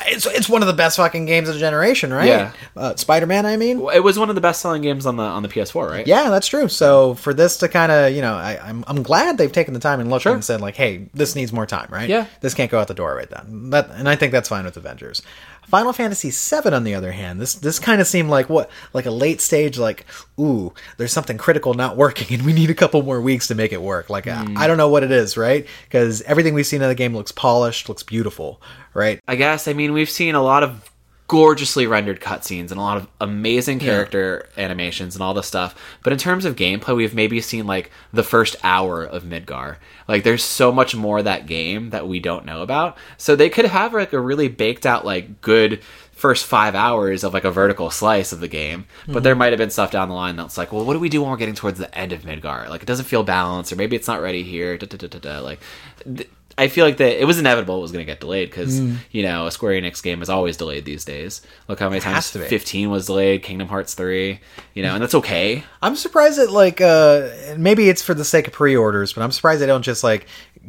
It's, it's one of the best fucking games of the generation, right? Yeah. Uh, Spider Man, I mean. it was one of the best selling games on the on the PS4, right? Yeah, that's true. So for this to kind of, you know, I, I'm I'm glad they've taken the time and looked Sure. and said like, hey, this needs more time, right? Yeah. This can't go out the door right then. That, and I think that's fine with Avengers. Final Fantasy VII, on the other hand, this this kind of seemed like what, like a late stage, like, ooh, there's something critical not working, and we need a couple more weeks to make it work. Like, I- hmm. I don't know what it is, right? Because everything we've seen in the game looks polished, looks beautiful, right? I guess. I mean, we've seen a lot of gorgeously rendered cutscenes and a lot of amazing character animations and all this stuff. But in terms of gameplay, we've maybe seen like the first hour of Midgar. Like, there's so much more of that game that we don't know about. So they could have like a really baked out, like good first five hours of like a vertical slice of the game. But mm-hmm. there might have been stuff down the line that's like, well, what do we do when we're getting towards the end of Midgar? Like, it doesn't feel balanced, or maybe it's not ready here. Da, da, da, da, da. Like, th- I feel like that it was inevitable it was going to get delayed because you know a Square Enix game is always delayed these days. Look how many times has to be. 15 was delayed, Kingdom Hearts 3, you know, and that's okay. I'm surprised that like uh maybe it's for the sake of pre-orders, but I'm surprised they don't just like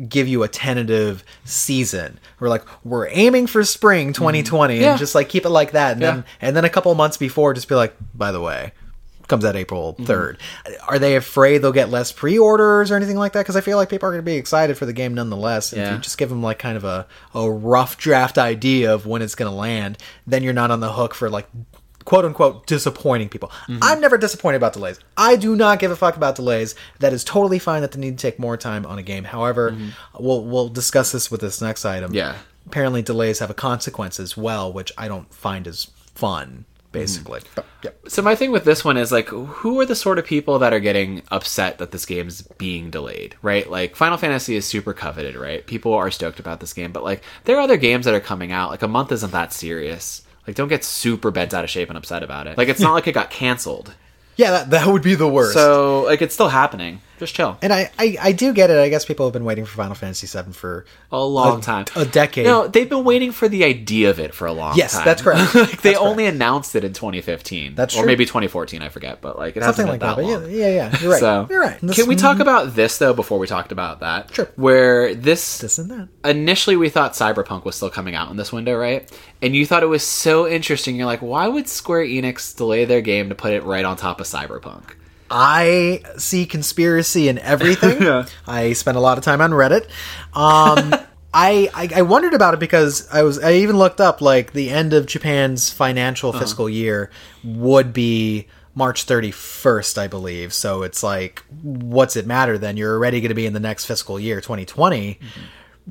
give you a tentative season. We're like we're aiming for spring 2020 Yeah. and just like keep it like that and Yeah. then and then a couple months before just be like by the way comes out April mm-hmm. 3rd. Are they afraid they'll get less pre-orders or anything like that cuz I feel like people are going to be excited for the game nonetheless. If Yeah. you just give them like kind of a a rough draft idea of when it's going to land, then you're not on the hook for like quote unquote disappointing people. Mm-hmm. I'm never disappointed about delays. I do not give a fuck about delays. That is totally fine that they need to take more time on a game. However, mm-hmm. we'll we'll discuss this with this next item. Yeah. Apparently delays have a consequence as well, which I don't find as fun, Mm-hmm. basically. Mm-hmm. But, yeah. So my thing with this one is like, who are the sort of people that are getting upset that this game's being delayed, right? Like Final Fantasy is super coveted, right? People are stoked about this game, but like there are other games that are coming out. Like a month isn't that serious. Like don't get super bent out of shape and upset about it. Like it's not like it got canceled. Yeah, that, that would be the worst. So like it's still happening. Just chill. and I, I, I do get it. I guess people have been waiting for Final Fantasy VII for A long A- time. a decade. No, they've been waiting for the idea of it for a long time. Yes, time. that's correct. like they That's only announced it in 2015. That's true. or maybe 2014, I forget, but like it something like that. that, yeah, yeah, yeah. You're right. So You're right. Can we talk about this though before we talked about that? Sure. Where this this and that? initially we thought Cyberpunk was still coming out in this window, right? And you thought it was so interesting. You're like, why would Square Enix delay their game to put it right on top of Cyberpunk? I see conspiracy in everything. Yeah. I spend a lot of time on Reddit. Um, I, I I wondered about it because I was I even looked up like the end of Japan's financial fiscal year would be March 31st, I believe. So it's like, what's it matter then? You're already going to be in the next fiscal year, 2020.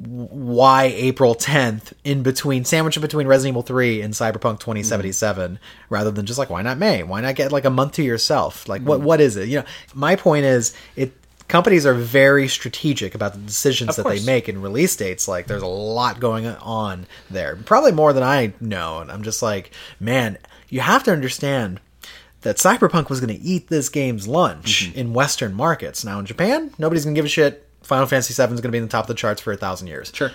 Why April 10th in between, sandwich in between Resident Evil 3 and Cyberpunk 2077, rather than just like, why not May? Why not get like a month to yourself? Like, what what is it? You know, my point is, it companies are very strategic about the decisions that they make and release dates. Like, there's a lot going on there, probably more than I know. And I'm just like, man, you have to understand that Cyberpunk was going to eat this game's lunch Mm-hmm. in Western markets. Now in Japan, nobody's going to give a shit. Final Fantasy VII is going to be in the top of the charts for a thousand years. Sure.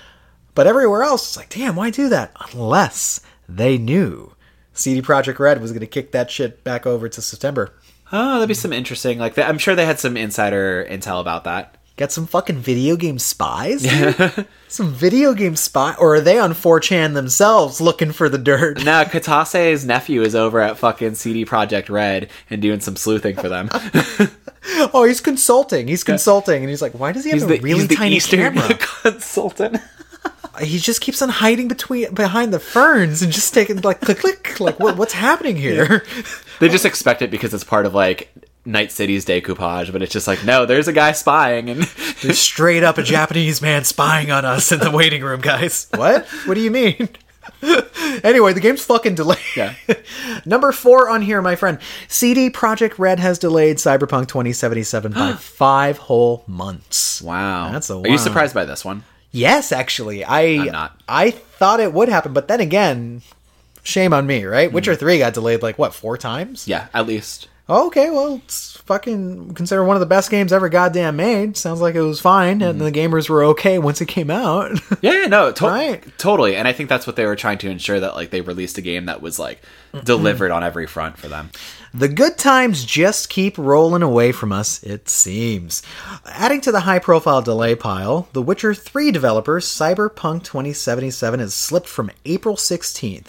But everywhere else, it's like, damn, why do that? Unless they knew CD Projekt Red was going to kick that shit back over to September. Oh, that'd be some interesting. Like, I'm sure they had some insider intel about that. Got some fucking video game spies? some video game spy? Or are they on 4chan themselves looking for the dirt? Now, Kitase's nephew is over at fucking CD Projekt Red and doing some sleuthing for them. Oh, he's consulting. He's consulting. And he's like, why does he have He's a the, really tiny Eastern camera? consultant. he just keeps on hiding between behind the ferns and just taking like click click like what, what's happening here They just expect it because it's part of like Night City's decoupage, but it's just like, no, there's a guy spying, and there's straight up a japanese man spying on us in the waiting room guys what what do you mean anyway the game's fucking delayed Yeah. number four on here my friend cd projekt red has delayed cyberpunk 2077 by five whole months wow, That's a Are you wow. surprised by this one? yes actually i I'm not. i thought it would happen but then again shame on me, right? Hmm. Witcher 3 got delayed like what, 4 times? Yeah, at least. Okay, well, it's fucking considered one of the best games ever goddamn made. Sounds like it was fine and the gamers were okay once it came out. Yeah, no, to- Right. totally. And I think that's what they were trying to ensure that like they released a game that was like delivered on every front for them. The good times just keep rolling away from us, it seems. Adding to the high profile delay pile, The Witcher 3 developer Cyberpunk 2077 has slipped from April 16th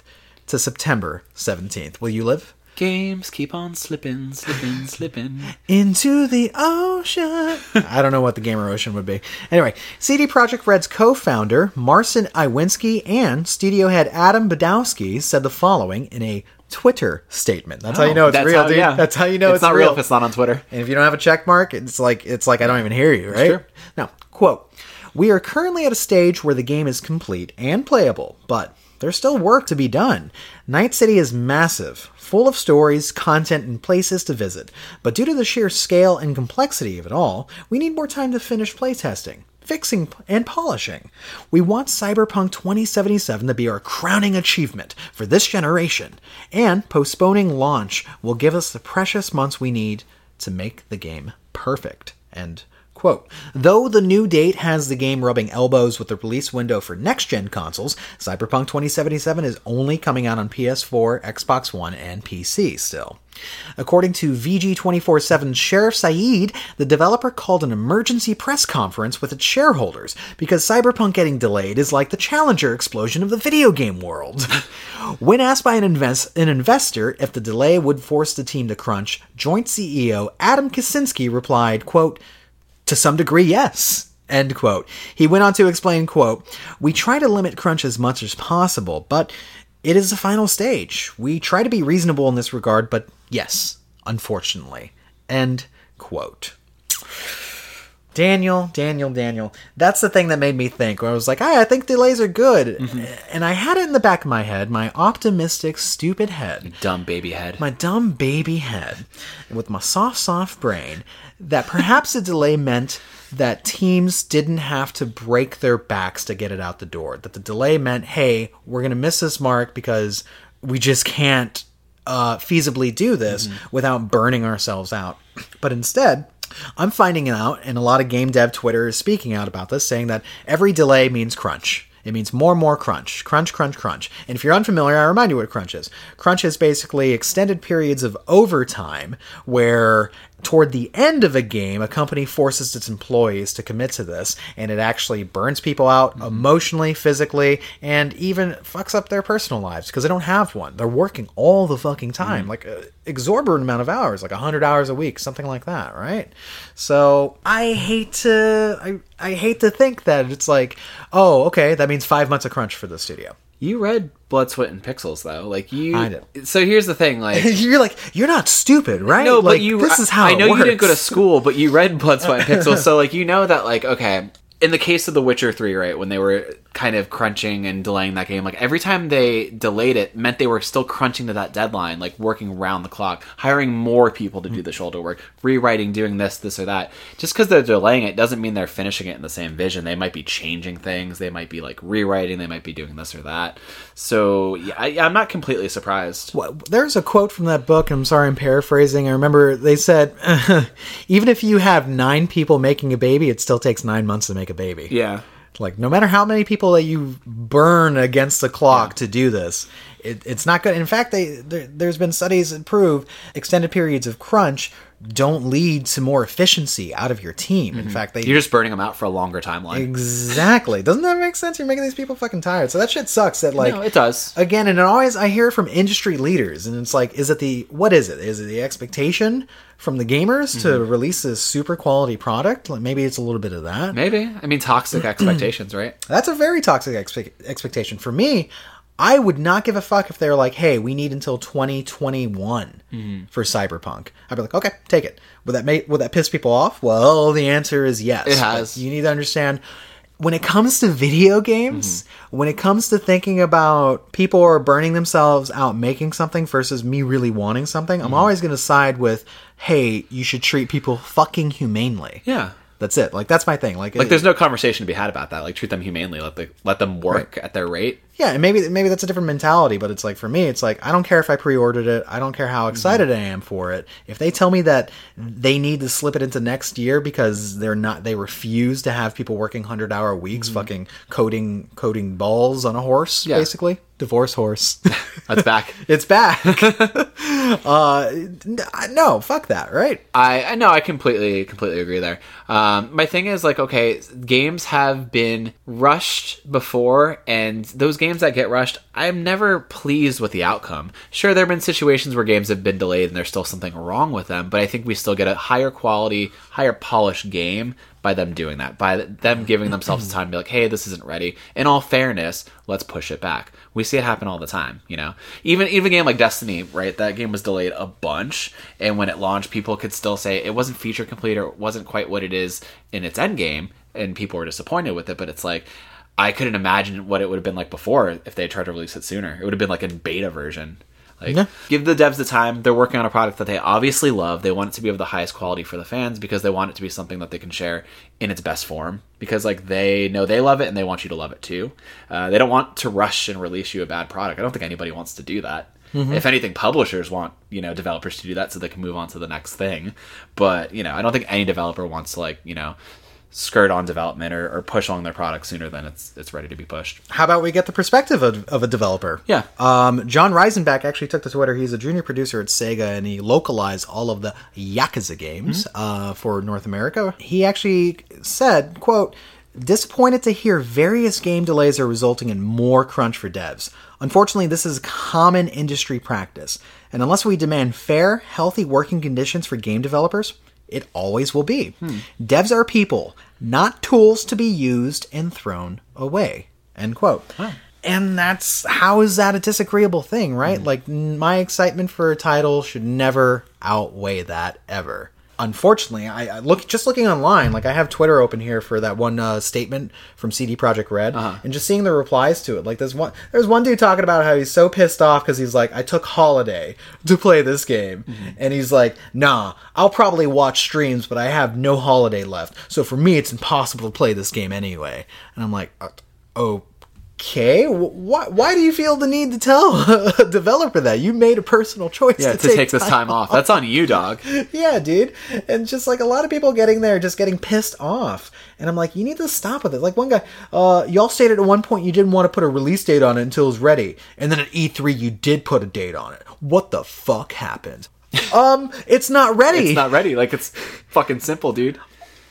to September 17th. Will you live? Games keep on slipping, slipping, slipping. Into the ocean. I don't know what the gamer ocean would be. Anyway, CD Projekt Red's co-founder Marcin Iwinski and studio head Adam Badowski said the following in a Twitter statement. That's how you oh, know it's real, how- dude. yeah. That's how you know it's, not real. if it's not on Twitter. And if you don't have a check mark, it's like it's like I don't even hear you, right? Now, quote, "We are currently at a stage where the game is complete and playable, but there's still work to be done. Night City is massive, full of stories, content, and places to visit. But due to the sheer scale and complexity of it all, we need more time to finish playtesting." Fixing and polishing. We want Cyberpunk 2077 to be our crowning achievement for this generation, and postponing launch will give us the precious months we need to make the game perfect. End quote. Though the new date has the game rubbing elbows with the release window for next gen consoles, Cyberpunk 2077 is only coming out on PS4, Xbox One, and PC still. According to VG247's Sherif Saed, the developer called an emergency press conference with its shareholders because Cyberpunk getting delayed is like the Challenger explosion of the video game world. when asked by an, invest- an investor if the delay would force the team to crunch, joint CEO Adam Kiciński replied, quote, to some degree, yes. End quote. He went on to explain, quote, We try to limit crunch as much as possible, but it is the final stage. We try to be reasonable in this regard, but yes, unfortunately. End quote. Daniel, Daniel, Daniel. That's the thing that made me think. Where I was like, "Hey, I think delays are good," and I had it in the back of my head, my optimistic, stupid head, Dumb baby head. my dumb baby head with my soft, soft brain that perhaps a delay meant that teams didn't have to break their backs to get it out the door. That the delay meant, hey, we're going to miss this mark because we just can't uh, feasibly do this without burning ourselves out. But instead, I'm finding it out, and a lot of game dev Twitter is speaking out about this, saying that every delay means crunch. It means more more crunch. Crunch, crunch, crunch. And if you're unfamiliar, I remind you what crunch is. Crunch is basically extended periods of overtime where toward the end of a game, a company forces its employees to commit to this, and it actually burns people out mm-hmm. emotionally, physically, and even fucks up their personal lives because they don't have one. They're working all the fucking time, mm-hmm. like an exorbitant amount of hours, like 100 hours a week, something like that, right? So I hate to, I, I hate to think that it's like, oh, okay, that means five months of crunch for the studio. You read Blood, Sweat, and Pixels though. Like you. I did. So here's the thing. Like You're like, you're not stupid, right? No, like, but you. This is how I it know you didn't go to school, but you read Blood, Sweat, and Pixels, so like you know that like okay. In the case of The Witcher Three, right when they were kind of crunching and delaying that game, like every time they delayed it, meant they were still crunching to that deadline, like working around the clock, hiring more people to do the shoulder work, rewriting, doing this, this or that. Just because they're delaying it doesn't mean they're finishing it in the same vision. They might be changing things, they might be like rewriting, they might be doing this or that. So yeah, I, I'm not completely surprised. Well, There's a quote from that book. I'm sorry, I'm paraphrasing. I remember they said, even if you have nine people making a baby, it still takes nine months to make a baby. Yeah. Like, no matter how many people that you burn against the clock to do this, it, it's not good. In fact, they there, there's been studies that prove extended periods of crunch don't lead to more efficiency out of your team. In fact, they You're just burning them out for a longer timeline. exactly doesn't that make sense? You're making these people fucking tired. So that shit sucks. That like no, it does. again and it always i hear from industry leaders and it's like is it the what is it is it the expectation from the gamers to Mm-hmm. release this super quality product like maybe it's a little bit of that Maybe. I mean, toxic expectations, right? that's a very toxic expe- expectation for me i would not give a fuck if they're like hey we need until 2021 Mm-hmm. for cyberpunk i'd be like okay take it would that make would that piss people off well the answer is yes It has. But you need to understand when it comes to video games, Mm-hmm. when it comes to thinking about people are burning themselves out making something versus me really wanting something, Mm-hmm. I'm always going to side with, hey, you should treat people fucking humanely. Yeah. That's it. Like that's my thing. Like, Like, there's no conversation to be had about that. Like, treat them humanely. Let the let them work at their rate. yeah, and maybe maybe that's a different mentality, but it's like for me, it's like I don't care if I pre-ordered it. I don't care how excited mm-hmm. I am for it. If they tell me that they need to slip it into next year because they're not, they refuse to have people working hundred-hour weeks, mm-hmm. fucking coding coding balls on a horse, Yeah. basically divorce horse. That's back. it's back. uh, no, fuck that, right? I I know I completely completely agree there. Um, my thing is like okay, games have been rushed before, and those games that get rushed, I'm never pleased with the outcome. Sure, there have been situations where games have been delayed and there's still something wrong with them, but I think we still get a higher quality, higher polished game by them doing that, by them giving themselves time to be like, hey, this isn't ready. In all fairness, let's push it back. We see it happen all the time, you know. Even even a game like Destiny, right? That game was delayed a bunch, and when it launched, people could still say it wasn't feature complete or it wasn't quite what it is in its end game, and people were disappointed with it. But it's like I couldn't imagine what it would have been like before if they had tried to release it sooner. It would have been like a beta version. Like, Yeah. give the devs the time. They're working on a product that they obviously love. They want it to be of the highest quality for the fans because they want it to be something that they can share in its best form. Because like they know they love it and they want you to love it too. Uh, they don't want to rush and release you a bad product. I don't think anybody wants to do that. If anything, publishers want you know developers to do that so they can move on to the next thing. But you know, I don't think any developer wants to like you know skirt on development or, or push along their product sooner than it's it's ready to be pushed. How about we get the perspective of, of a developer? Yeah. Um, Jon Riesenbach actually took to Twitter. He's a junior producer at Sega, and he localized all of the Yakuza games uh, for North America. He actually said, "quote Disappointed to hear various game delays are resulting in more crunch for devs. Unfortunately, this is common industry practice, and unless we demand fair, healthy working conditions for game developers." It always will be. Devs are people, not tools to be used and thrown away. End quote. And that's how is that a disagreeable thing, right? Hmm. Like n- my excitement for a title should never outweigh that ever. Unfortunately, I, I look just looking online. Like I have Twitter open here for that one uh, statement from CD Projekt Red, and just seeing the replies to it. Like there's one, there's one dude talking about how he's so pissed off because he's like, I took holiday to play this game, and he's like, Nah, I'll probably watch streams, but I have no holiday left. So for me, it's impossible to play this game anyway. And I'm like, uh, oh okay why, why do you feel the need to tell a developer that you made a personal choice Yeah, to, to take, this time off. That's on you, dog. yeah dude and just like a lot of people getting there just getting pissed off and i'm like you need to stop with it like one guy uh y'all stated at one point you didn't want to put a release date on it until it was ready and then at e3 you did put a date on it what the fuck happened um it's not ready It's not ready. Like it's fucking simple, dude.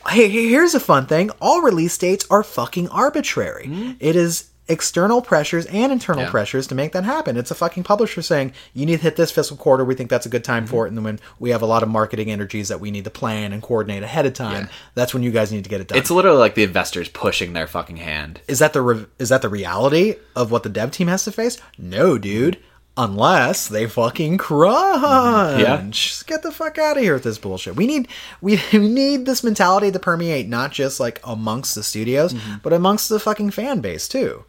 hey, hey, here's a fun thing. All release dates are fucking arbitrary. It is external pressures and internal? Yeah. pressures to make that happen. It's a fucking publisher saying, you need to hit this fiscal quarter. We think that's a good time Mm-hmm. for it. And then when we have a lot of marketing energies that we need to plan and coordinate ahead of time, Yeah. that's when you guys need to get it done. It's literally like the investors pushing their fucking hand. is that the re- is that the reality of what the dev team has to face? No, dude. Unless they fucking crunch. Yeah. Just get the fuck out of here with this bullshit. We need we, we need this mentality to permeate not just like amongst the studios, Mm-hmm. but amongst the fucking fan base too.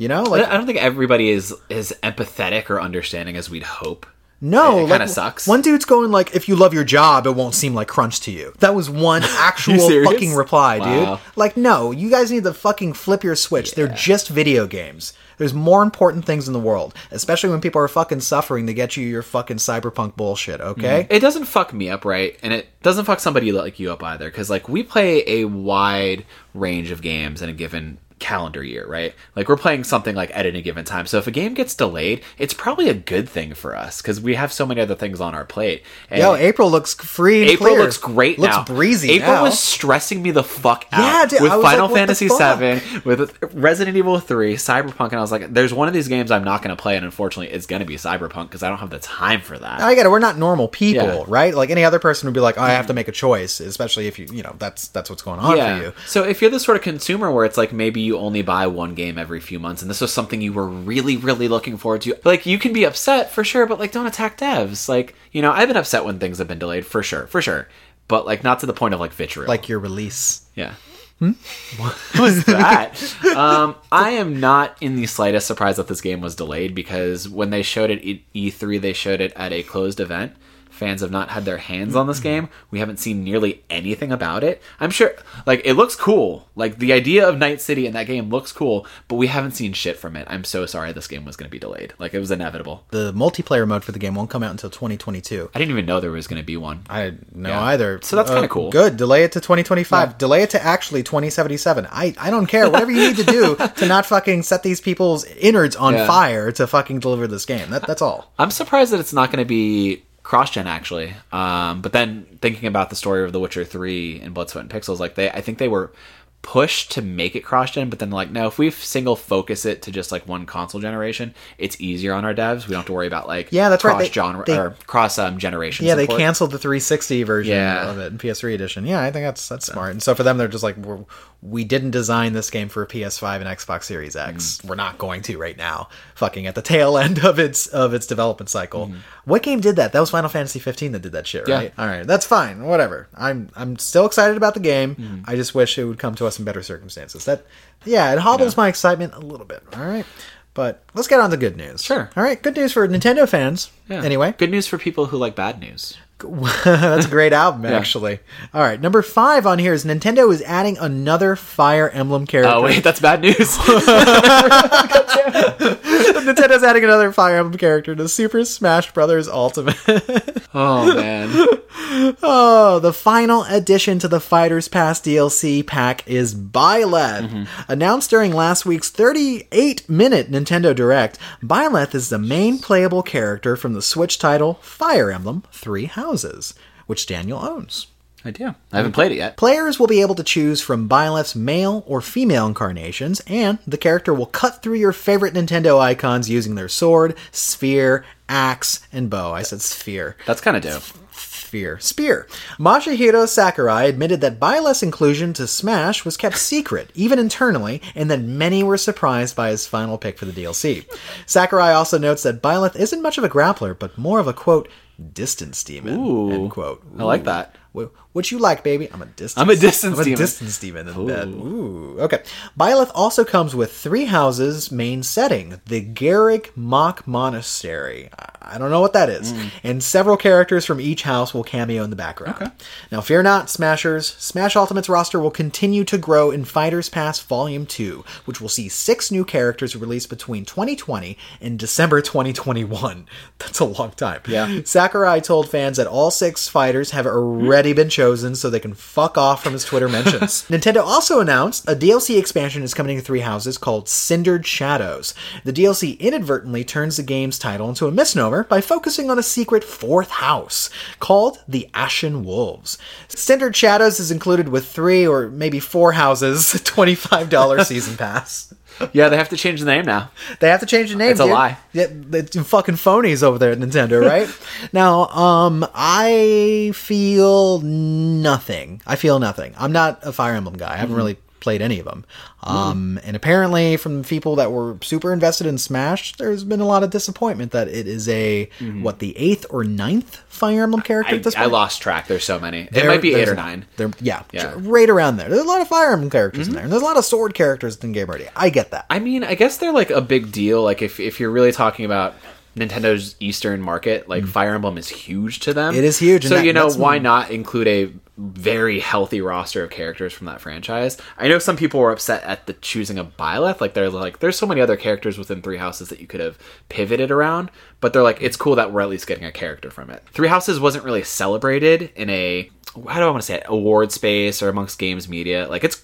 You know, like I don't think everybody is is empathetic or understanding as we'd hope. No, it, like, kind of sucks. One dude's going like, "If you love your job, it won't seem like crunch to you." That was one actual fucking reply, Wow. dude. Like, no, you guys need to fucking flip your switch. They're just video games. There's more important things in the world, especially when people are fucking suffering to get you your fucking cyberpunk bullshit. Okay, mm. it doesn't fuck me up, right? And it doesn't fuck somebody like you up either, because like we play a wide range of games in a given calendar year, right? Like we're playing something like at any given time. So if a game gets delayed, it's probably a good thing for us because we have so many other things on our plate. And yo, April looks free. April clear. looks great looks now. breezy. April now. was stressing me the fuck out. Yeah, dude, with was like, Final Fantasy? VII, with Resident Evil 3, Cyberpunk, and I was like, "There's one of these games I'm not going to play, and unfortunately, it's going to be Cyberpunk because I don't have the time for that." I get it. We're not normal people, Yeah. right? Like any other person would be like, oh, "I have to make a choice," especially if you, you know, that's that's what's going on for you. So if you're the sort of consumer where it's like maybe you only buy one game every few months and this was something you were really, really looking forward to, like you can be upset for sure, but like don't attack devs. Like, you know, I've been upset when things have been delayed for sure, for sure. But like not to the point of like vitriol. Like your release. Yeah. What was that? um, I am not in the slightest surprised that this game was delayed because when they showed it at E3, they showed it at a closed event. Fans have not had their hands on this game. We haven't seen nearly anything about it. I'm sure, like, it looks cool. Like, the idea of Night City in that game looks cool, but we haven't seen shit from it. I'm so sorry this game was going to be delayed. Like, it was inevitable. The multiplayer mode for the game won't come out until 2022. I didn't even know there was going to be one. I know Yeah. either. So that's Uh, kinda cool. Good. Delay it to 2025. Yeah. Delay it to actually 2077. I, I don't care. Whatever you need to do to not fucking set these people's innards on Yeah. fire to fucking deliver this game. That, that's all. I'm surprised that it's not going to be cross gen actually. Um, but then thinking about the story of The Witcher Three and Blood, Sweat, and Pixels, like they, I think they were pushed to make it cross gen, but then like no, if we single focus it to just like one console generation, it's easier on our devs. We don't have to worry about like Yeah, that's right. cross They- genre they- or cross um, generation. Yeah, they canceled the 360 version Yeah. of it in PS3 edition. Yeah, I think that's that's smart. And so for them, they're just like, We're, we didn't design this game for a PS5 and Xbox Series X. Mm-hmm. We're not going to right now. Fucking at the tail end of its of its development cycle. What game did that? That was Final Fantasy 15 that did that shit, Mm-hmm. Yeah. right? All right, that's fine. Whatever. I'm I'm still excited about the game. Mm-hmm. I just wish it would come to us in better circumstances. That yeah, it hobbles my excitement a little bit. All right. But let's get on to good news. Sure. All right, good news for Nintendo fans. Yeah. Anyway, good news for people who like bad news. That's a great album, actually. All right, number five on here is Nintendo is adding another Fire Emblem character. Oh wait, that's bad news. Nintendo's adding another Fire Emblem character to Super Smash Bros. Ultimate. oh man. oh, the final addition to the Fighters Pass DLC pack is Byleth. Mm-hmm. Announced during last week's 38-minute Nintendo Direct, Byleth is the main playable character from the Switch title Fire Emblem Three Houses, which Daniel owns. I do. I haven't played it yet. Players will be able to choose from Byleth's male or female incarnations, and the character will cut through your favorite Nintendo icons using their sword, sphere, axe, and bow. I said sphere. That's kind of dope. Sphere. Spear. Masahiro Sakurai admitted that Byleth's inclusion to Smash was kept secret, even internally, and that many were surprised by his final pick for the DLC. Sakurai also notes that Byleth isn't much of a grappler, but more of a quote, distance demon. Ooh. end quote. I like that. What, what you like, baby? I'm a distance. I'm a distance I'm a demon. distance demon in bed. Ooh. Okay. Byleth also comes with three houses main setting: the Garreg Mach Monastery. I- don't know what that is. Mm. And several characters from each house will cameo in the background. Okay. Now, fear not, Smashers. Smash Ultimate's roster will continue to grow in Fighters Pass Volume 2, which will see six new characters released between 2020 and December 2021. That's a long time. Yeah. Sakurai told fans that all six fighters have already been chosen so they can fuck off from his Twitter mentions. Nintendo also announced a DLC expansion is coming to Three Houses called Cindered Shadows. The DLC inadvertently turns the game's title into a misnomer by focusing on a secret fourth house called the Ashen Wolves. Cindered Shadows is included with three or maybe four houses, $25 season pass. Yeah, they have to change the name now. They have to change the name. It's a dude. lie. Yeah, it's fucking phonies over there at Nintendo, right? now, um, I feel nothing. I feel nothing. I'm not a Fire Emblem guy. I haven't really played any of them. Um, and apparently, from people that were super invested in Smash, there's been a lot of disappointment that it is a what the eighth or ninth Fire Emblem character I, at this I lost track. There's so many. It might be eight or nine. There, yeah, Yeah. right around there. There's a lot of Fire Emblem characters in there, and there's a lot of sword characters in game already. I get that. I mean, I guess they're like a big deal. Like if if you're really talking about Nintendo's Eastern market, like Fire Emblem is huge to them. Mm. It is huge, So that- you know why not include a very healthy roster of characters from that franchise? I know some people were upset at the choosing of Byleth. Like they're like, there's so many other characters within Three Houses that you could have pivoted around. But they're like, it's cool that we're at least getting a character from it. Three Houses wasn't really celebrated in a how do I want to say it award space or amongst games media. Like it's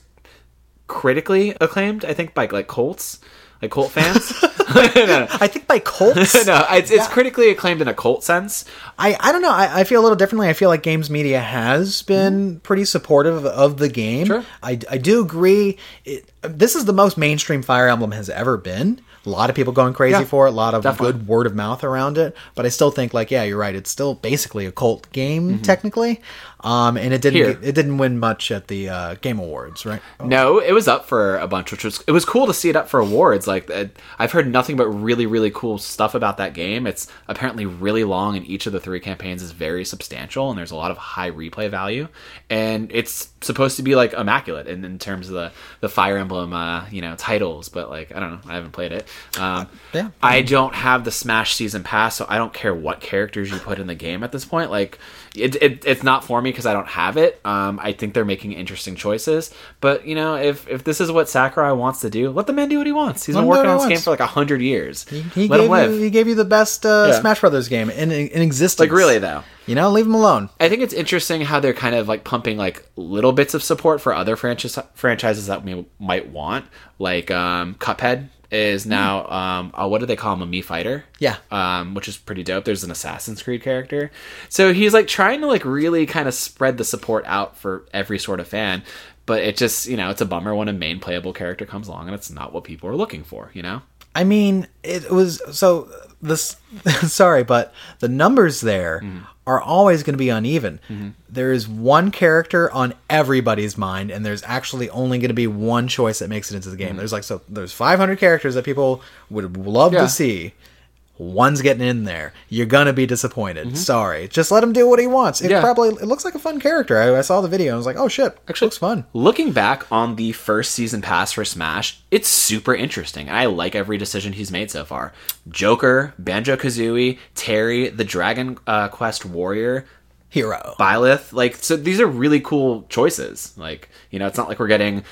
critically acclaimed, I think, by like Colts, like cult fans. no, no, I think by Colts. no, it's, it's critically acclaimed in a cult sense. I, I don't know. I, I feel a little differently. I feel like games media has been mm-hmm. pretty supportive of, of the game. Sure. I, I do agree. It, this is the most mainstream Fire Emblem has ever been. A lot of people going crazy Yeah, for it. A lot of definitely. good word of mouth around it. But I still think, like, yeah, you're right. It's still basically a cult game technically. Um, and it didn't Mm-hmm. Here. it didn't win much at the uh, Game Awards, right? No, it was up for a bunch, which was it was cool to see it up for awards. Like uh, I've heard nothing but really really cool stuff about that game. It's apparently really long, and each of the three campaigns is very substantial, and there's a lot of high replay value. And it's supposed to be like immaculate in, in terms of the the Fire Emblem Emblem, uh, you know, titles, but like I don't know, I haven't played it. Um, yeah. I don't have the Smash season pass, so I don't care what characters you put in the game at this point. Like, it, it it's not for me because I don't have it. Um, I think they're making interesting choices, but you know, if if this is what Sakurai wants to do, let the man do what he wants. He's Let been working on he this game for like a hundred years. He let gave him live. you he gave you the best uh, Yeah. Smash Brothers game in in existence. like really though. You know, leave him alone. I think it's interesting how they're kind of like pumping like little bits of support for other franchise franchises that we might want. Like um, Cuphead is now um, uh, what do they call him? A me fighter. Yeah. Um, which is pretty dope. There's an Assassin's Creed character, so he's like trying to like really kind of spread the support out for every sort of fan. But it just you know it's a bummer when a main playable character comes along and it's not what people are looking for. You know. I mean, it was so this. sorry, but the numbers there Mm-hmm. Are always going to be uneven. There is one character on everybody's mind, and there's actually only going to be one choice that makes it into the game. There's like so there's 500 characters that people would love Mm-hmm. Yeah. to see. One's getting in there. You're gonna be disappointed. Mm-hmm. Sorry. Just let him do what he wants. It Yeah. probably it looks like a fun character. I, I saw the video and I was like, oh shit, actually looks fun. Looking back on the first season pass for Smash, it's super interesting. I like every decision he's made so far. Joker, Banjo Kazooie, Terry, the Dragon uh, Quest Warrior, Hero. Byleth. Like, so these are really cool choices. Like, you know, it's not like we're getting.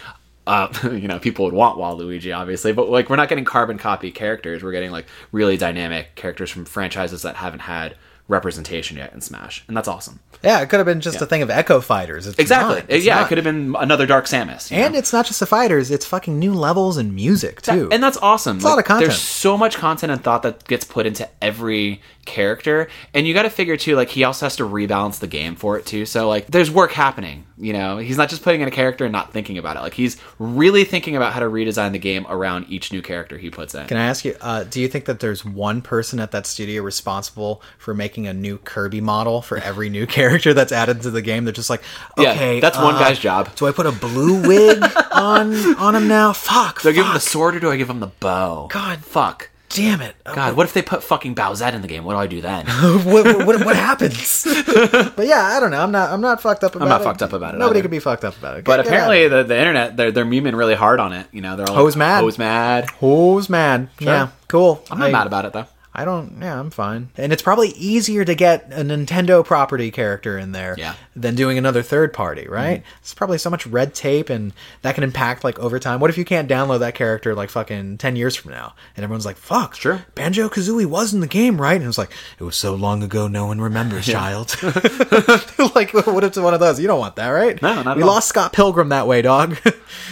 Uh, you know, people would want Waluigi, obviously, but like we're not getting carbon copy characters. We're getting like really dynamic characters from franchises that haven't had representation yet in Smash, and that's awesome. Yeah, it could have been just a thing of Echo Fighters. It's Exactly. not. It's yeah, not. it could have been another Dark Samus. And know? it's not just the fighters; it's fucking new levels and music too. and that's awesome. a lot of content. There's so much content and thought that gets put into every character, and you got to figure too. Like he also has to rebalance the game for it too. So like, there's work happening. You know, he's not just putting in a character and not thinking about it. Like he's really thinking about how to redesign the game around each new character he puts in. Can I ask you? Uh, do you think that there's one person at that studio responsible for making a new Kirby model for every new character that's added to the game? They're just like, Yeah, okay, that's one uh, guy's job. Do I put a blue wig on on him now? Fuck. Do I give him the sword or do I give him the bow? God. fuck. Damn it. God, what if they put fucking Bowsette in the game? What do I do then? what, what, what, happens? but yeah, I don't know. I'm not. I'm not fucked up about it. I'm not fucked up about it Nobody either. can be fucked up about it. But Get- apparently, the, the internet they're they're memeing really hard on it. You know, they're all like, mad. hose mad. it. who's mad? Yeah, cool. I'm not I- mad about it though. I don't. Yeah, I'm fine. And it's probably easier to get a Nintendo property character in there Yeah. than doing another third party, right? Mm-hmm. It's probably so much red tape, and that can impact like over time. What if you can't download that character like fucking ten years from now, and everyone's like, "Fuck, Sure. Banjo Kazooie was in the game, right?" And it's like, it was so long ago, no one remembers, child. like, what if it's one of those? You don't want that, right? No, not at We all. lost Scott Pilgrim that way, dog.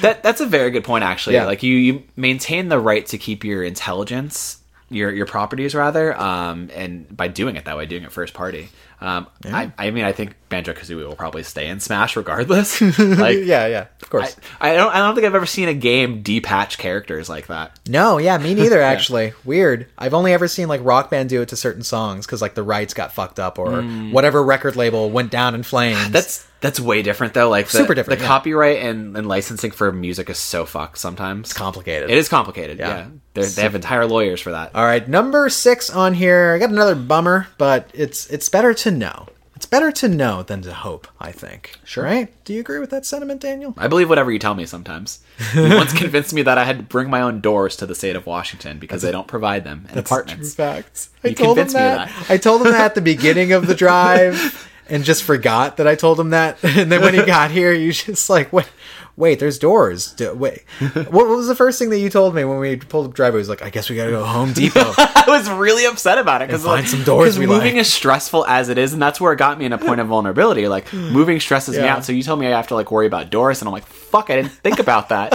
That that's a very good point actually. Yeah. Like you you maintain the right to keep your intelligence, your your properties rather, um, and by doing it that way, doing it first party. Um, I, I mean, I think Banjo Kazooie will probably stay in Smash regardless. like, yeah, yeah, of course. I, I don't I don't think I've ever seen a game depatch characters like that. No, yeah, me neither. Actually, weird. I've only ever seen like Rock Band do it to certain songs because like the rights got fucked up or whatever record label went down in flames. Mm. That's that's way different though. Like the, Super different, The yeah. copyright and, and licensing for music is so fucked sometimes. It's complicated. It is complicated. Yeah. Yeah, they have entire lawyers for that. All right, number six on here. I got another bummer, but it's it's better to know. It's better to know than to hope. I think. Sure. Right? Do you agree with that sentiment, Daniel? I believe whatever you tell me sometimes. You once convinced me that I had to bring my own doors to the state of Washington because they don't provide them in apartments. fact. I You told him convinced me of that. that. I told him that at the beginning of the drive and just forgot that I told him that. And then when he got here, you just like, wait, wait, there's doors. Do- Wait, what, what was the first thing that you told me when we pulled up the driveway? Was like, I guess we gotta go Home Depot. I was really upset about it because find some doors we moving like. is stressful as it is, and that's where it got me in a point of vulnerability. Like moving stresses me out. So you told me I have to like worry about doors, and I'm like, fuck, I didn't think about that.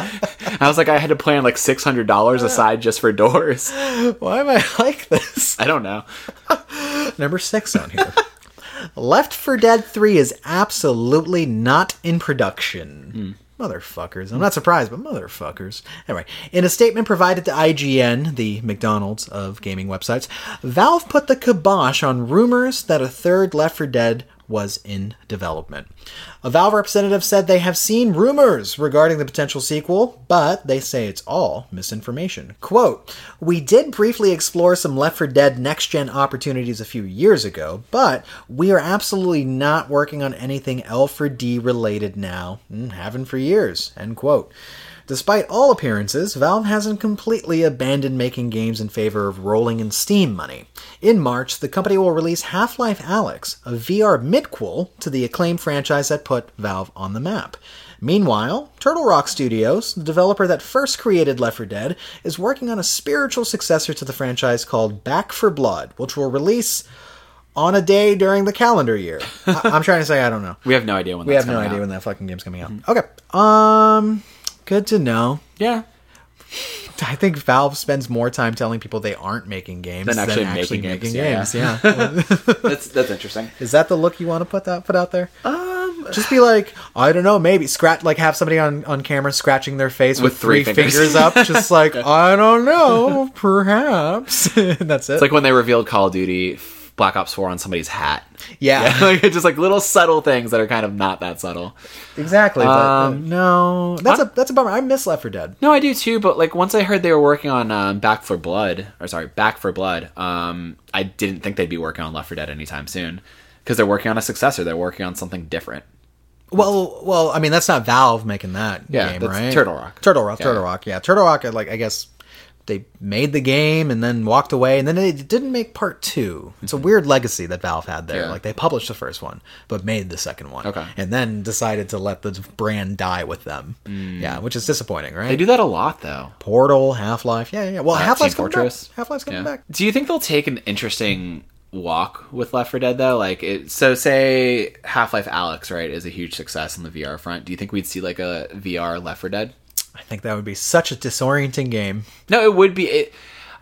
I was like, I had to plan like six hundred dollars aside just for doors. Why am I like this? I don't know. Number six on here. Left 4 Dead 3 is absolutely not in production. Hmm. Motherfuckers. I'm not surprised, but motherfuckers. Anyway, in a statement provided to IGN, the McDonald's of gaming websites, Valve put the kibosh on rumors that a third Left 4 Dead was in development. A Valve representative said they have seen rumors regarding the potential sequel, but they say it's all misinformation. Quote, We did briefly explore some Left 4 Dead next gen opportunities a few years ago, but we are absolutely not working on anything L4D related now. Mm, haven't for years. End quote. Despite all appearances, Valve hasn't completely abandoned making games in favor of rolling in Steam money. In March, the company will release Half Life Alyx, a VR midquel to the acclaimed franchise that put Valve on the map. Meanwhile, Turtle Rock Studios, the developer that first created Left 4 Dead, is working on a spiritual successor to the franchise called Back 4 Blood, which will release on a day during the calendar year. I- I'm trying to say I don't know. We have no idea when We that's have no idea out. when that fucking game's coming out. Okay. Um good to know. Yeah. I think Valve spends more time telling people they aren't making games Than actually making games, yeah. games. Yeah. That's that's interesting. Is that the look you want to put that put out there? Um Just be like, I don't know, maybe scratch like have somebody on on camera scratching their face with, With three three, fingers. fingers. up, just like I don't know, perhaps. That's it. It's like when they revealed Call of Duty Black Ops 4 on somebody's hat. yeah, like just like little subtle things that are kind of not that subtle. exactly. But uh, Um, no, that's a that's a bummer. I miss Left 4 Dead. No, I do too, but like once I heard they were working on um, Back 4 Blood, or sorry, Back 4 Blood, um, I didn't think they'd be working on Left 4 Dead anytime soon because they're working on a successor. They're working on something different. Well, well, I mean that's not Valve making that Yeah, game, right? Turtle Rock. Turtle Rock, Yeah. Turtle Rock. Yeah, Turtle Rock. Like I guess they made the game and then walked away, and then they didn't make part two. It's a weird legacy that Valve had there. Yeah. Like they published the first one, but made the second one, Okay. and then decided to let the brand die with them. Yeah, which is disappointing, right? Mm. They do that a lot though. Portal, Half Life. Yeah, yeah. yeah. Well, Uh, Half Life's Team coming Fortress. back. Half Life's coming Yeah. back. Do you think they'll take an interesting walk with Left 4 Dead though? Like, it, so say Half Life Alyx, right, is a huge success on the VR front. Do you think we'd see like a VR Left 4 Dead? I think that would be such a disorienting game. No, it would be. It,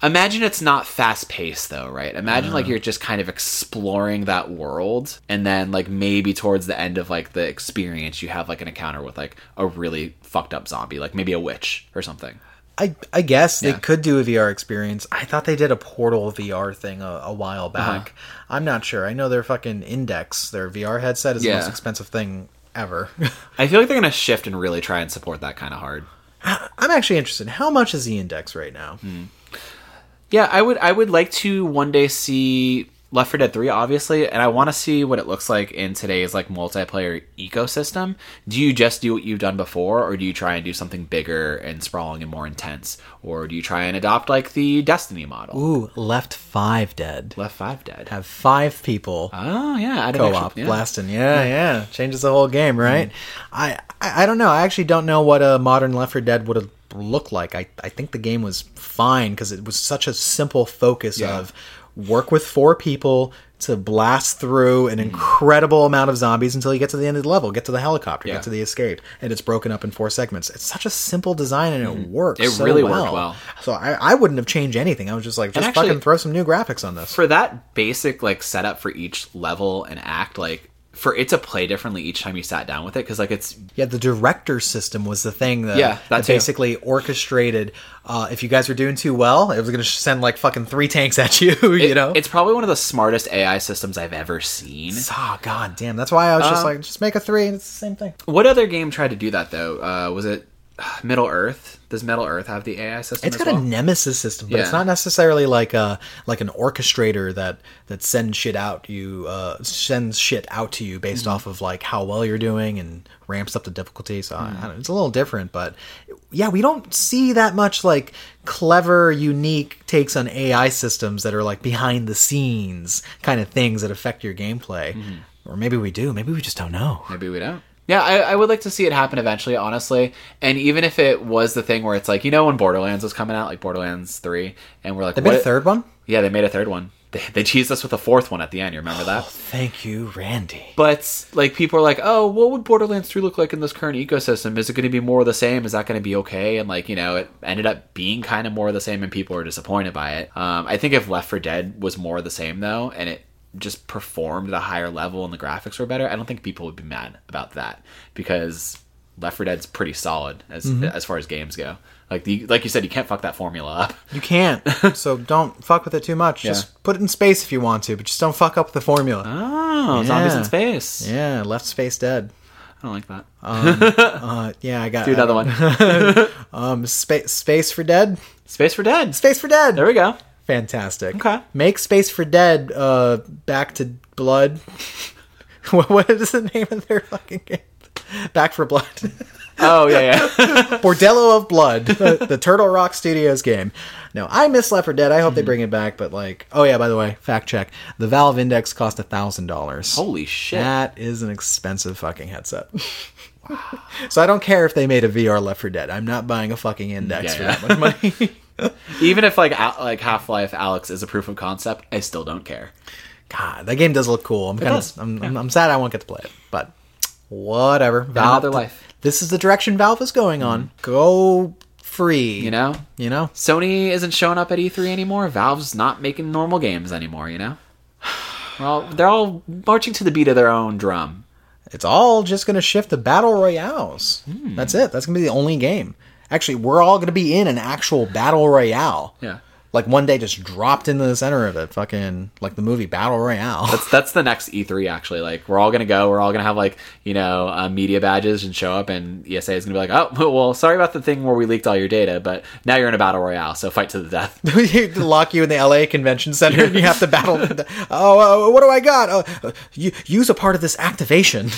imagine it's not fast paced though, right? Imagine Uh-huh. like you're just kind of exploring that world, and then like maybe towards the end of like the experience, you have like an encounter with like a really fucked up zombie, like maybe a witch or something. I I guess they could do a VR experience. I thought they did a Portal VR thing a, a while Uh-huh. back. I'm not sure. I know their fucking Index, their VR headset, is the most expensive thing ever. I feel like they're gonna shift and really try and support that kind of hard. I'm actually interested. How much is the Index right now? Hmm. Yeah, I would I would like to one day see Left 4 Dead 3 obviously, and I want to see what it looks like in today's like multiplayer ecosystem. Do you just do what you've done before or do you try and do something bigger and sprawling and more intense or do you try and adopt like the Destiny model? Ooh, Left Five Dead. Left 5 Dead. Have five people Oh, yeah, I didn't co-op actually- yeah. blasting. Yeah, yeah, changes the whole game, right? Hmm. I, I I don't know. I actually don't know what a modern Left 4 Dead would have looked like. I I think the game was fine because it was such a simple focus Yeah. of work with four people to blast through Hmm. an incredible amount of zombies until you get to the end of the level, get to the helicopter, Yeah. get to the escape, and it's broken up in four segments. It's such a simple design and it works. Hmm. It so really well. worked well. So I, I wouldn't have changed anything. I was just like, just actually- fucking throw some new graphics on this. For that basic like setup for each level and act like for it to play differently each time you sat down with it because like it's Yeah, the director system was the thing that, Yeah, that that basically orchestrated. Uh, if you guys were doing too well, it was going to send like fucking three tanks at you. you know, it's probably one of the smartest AI systems I've ever seen. oh god damn. That's why I was just Um, like, just make a three, and it's the same thing. What other game tried to do that though? Uh, was it Middle Earth? Does Middle Earth have the AI system? It's got well? a nemesis system, but it's not necessarily like a like an orchestrator that that sends shit out you uh, sends shit out to you Mm-hmm. based off of like how well you're doing and ramps up the difficulty. So Mm-hmm. I don't, it's a little different, but yeah, we don't see that much like clever, unique takes on AI systems that are like behind the scenes kind of things that affect your gameplay. Mm-hmm. Or maybe we do. Maybe we just don't know. Maybe we don't. Yeah, I, I would like to see it happen eventually, honestly. And even if it was the thing where it's like, you know, when Borderlands was coming out, like Borderlands Three, and we're like, They made a third one. Yeah, they made a third one. They, they teased us with a fourth one at the end. You remember that? Thank you, Randy. But like people are like, oh, what would Borderlands 3 look like in this current ecosystem? Is it going to be more of the same? Is that going to be okay? And like you know, it ended up being kind of more of the same, and people were disappointed by it. Um, I think if Left 4 Dead was more of the same though, and it just performed at a higher level and the graphics were better, I don't think people would be mad about that because Left 4 Dead's pretty solid as as far as games go. Like the like you said, you can't fuck that formula up. You can't. so don't fuck with it too much. Just put it in space if you want to, but just don't fuck up the formula. Oh, zombies in Yeah. space. Yeah, left space dead. I don't like that. Uh, yeah, I got Do another one. Um, space space for dead. Space for Dead. Space for dead. There we go. Fantastic. Okay. Make space for dead. Uh, back to blood. what, what is the name of their fucking game? Back 4 Blood. Oh yeah, yeah. Bordello of Blood, the, the Turtle Rock Studios game. No, I miss Left 4 Dead. I hope they bring it back. But like, oh yeah, by the way, fact check: the Valve Index cost a thousand dollars. Holy shit. That is an expensive fucking headset. so I don't care if they made a VR Left 4 Dead. I'm not buying a fucking index Yeah, for that much money. Even if like like Half Life Alyx is a proof of concept, I still don't care. God, that game does look cool. I'm kind of I'm, I'm, I'm sad I won't get to play it, but whatever. Valve, another life. This is the direction Valve is going on. Mm. Go free. You know, You know. Sony isn't showing up at E3 anymore. Valve's not making normal games anymore. You know, well, they're all marching to the beat of their own drum. It's all just going to shift to battle royales. Hmm. That's it. That's going to be the only game. Actually, we're all going to be in an actual battle royale. Yeah. Like one day just dropped into the center of it, fucking like the movie Battle Royale. That's that's the next E3 actually. Like we're all gonna go. We're all gonna have like you know uh, media badges and show up, and ESA is gonna be like, oh well, sorry about the thing where we leaked all your data, but now you're in a battle royale, so fight to the death. They lock you in the LA Convention Center and you have to battle. oh, uh, what do I got? Uh, uh, use a part of this activation.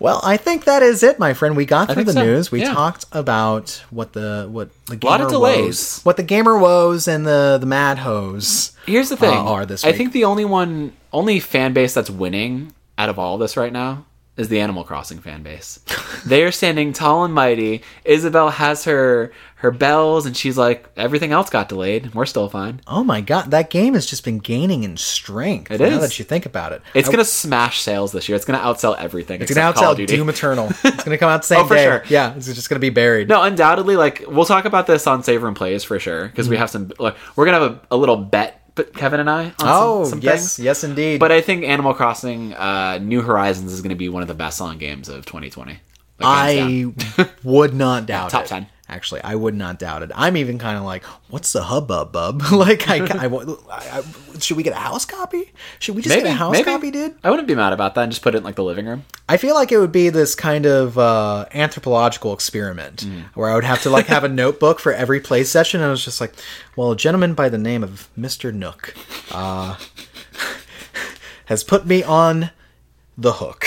Well, I think that is it, my friend. We got through the so, news. We yeah. talked about what the what the gamer lot of delays. woes, what the gamer woes and the the mad hose. Here's the thing: uh, are this I think the only one, only fan base that's winning out of all this right now is the Animal Crossing fan base. they are standing tall and mighty. Isabelle has her her bells, and she's like, everything else got delayed. We're still fine. Oh my god, that game has just been gaining in strength. It now is. that you think about it. It's I- gonna smash sales this year. It's gonna outsell everything. It's gonna except Call of outsell. Doom Eternal. It's gonna come out the same Oh, for day. sure. Yeah, it's just gonna be buried. No, undoubtedly, like we'll talk about this on Savor and Plays for sure because Mm-hmm. we have some. Like, we're gonna have a, a little bet, Kevin and I. On Oh some, some yes, things. yes indeed. But I think Animal Crossing: uh, New Horizons is going to be one of the best-selling games of 2020. Like, I would not doubt it. Top it. 10. Actually, I would not doubt it. I'm even kind of like, what's the hubbub, bub? like, I, I, I, I- should we get a house copy? Should we just maybe get a house maybe. copy, dude? I wouldn't be mad about that and just put it in like the living room. I feel like it would be this kind of uh, anthropological experiment Mm. where I would have to like have a notebook for every play session, and I was just like, well, a gentleman by the name of Mister Nook uh, has put me on the hook.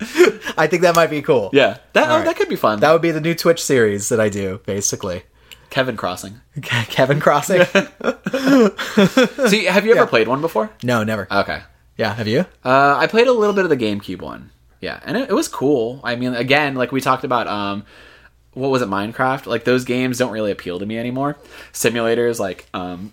I think that might be cool. Yeah, that oh, right. that could be fun. That would be the new Twitch series that I do, basically. Kevin Crossing. Kevin Crossing? See, have you ever played one before? no, never. Okay. yeah, have you? Uh, I played a little bit of the GameCube one. Yeah, and it, it was cool. I mean, again, like we talked about, um, what was it, Minecraft? Like those games don't really appeal to me anymore. Simulators, like, um,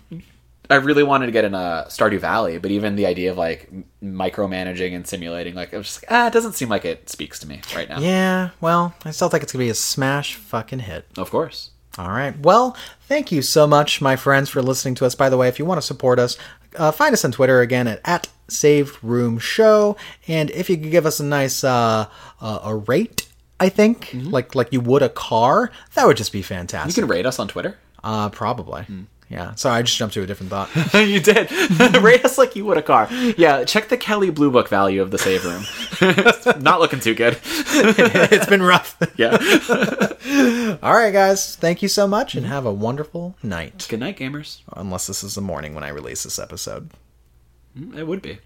I really wanted to get in a Stardew Valley, but even the idea of like micromanaging and simulating, like, I was just like, ah, it doesn't seem like it speaks to me right now. Yeah, well, I still think it's going to be a smash fucking hit. Of course. All right. Well, thank you so much, my friends, for listening to us. By the way, if you want to support us, uh, find us on Twitter again at, at Saved Room Show. And if you could give us a nice uh, uh, a rate, I think, like like you would a car, that would just be fantastic. You can rate us on Twitter. uh, probably. Yeah. Sorry, I just jumped to a different thought. you did. Rate us like you would a car. Yeah, check the Kelley Blue Book value of the save room. Not looking too good. it's been rough. Yeah. All right, guys. Thank you so much, and have a wonderful night. Good night, gamers. Unless this is the morning when I release this episode. Mm, it would be.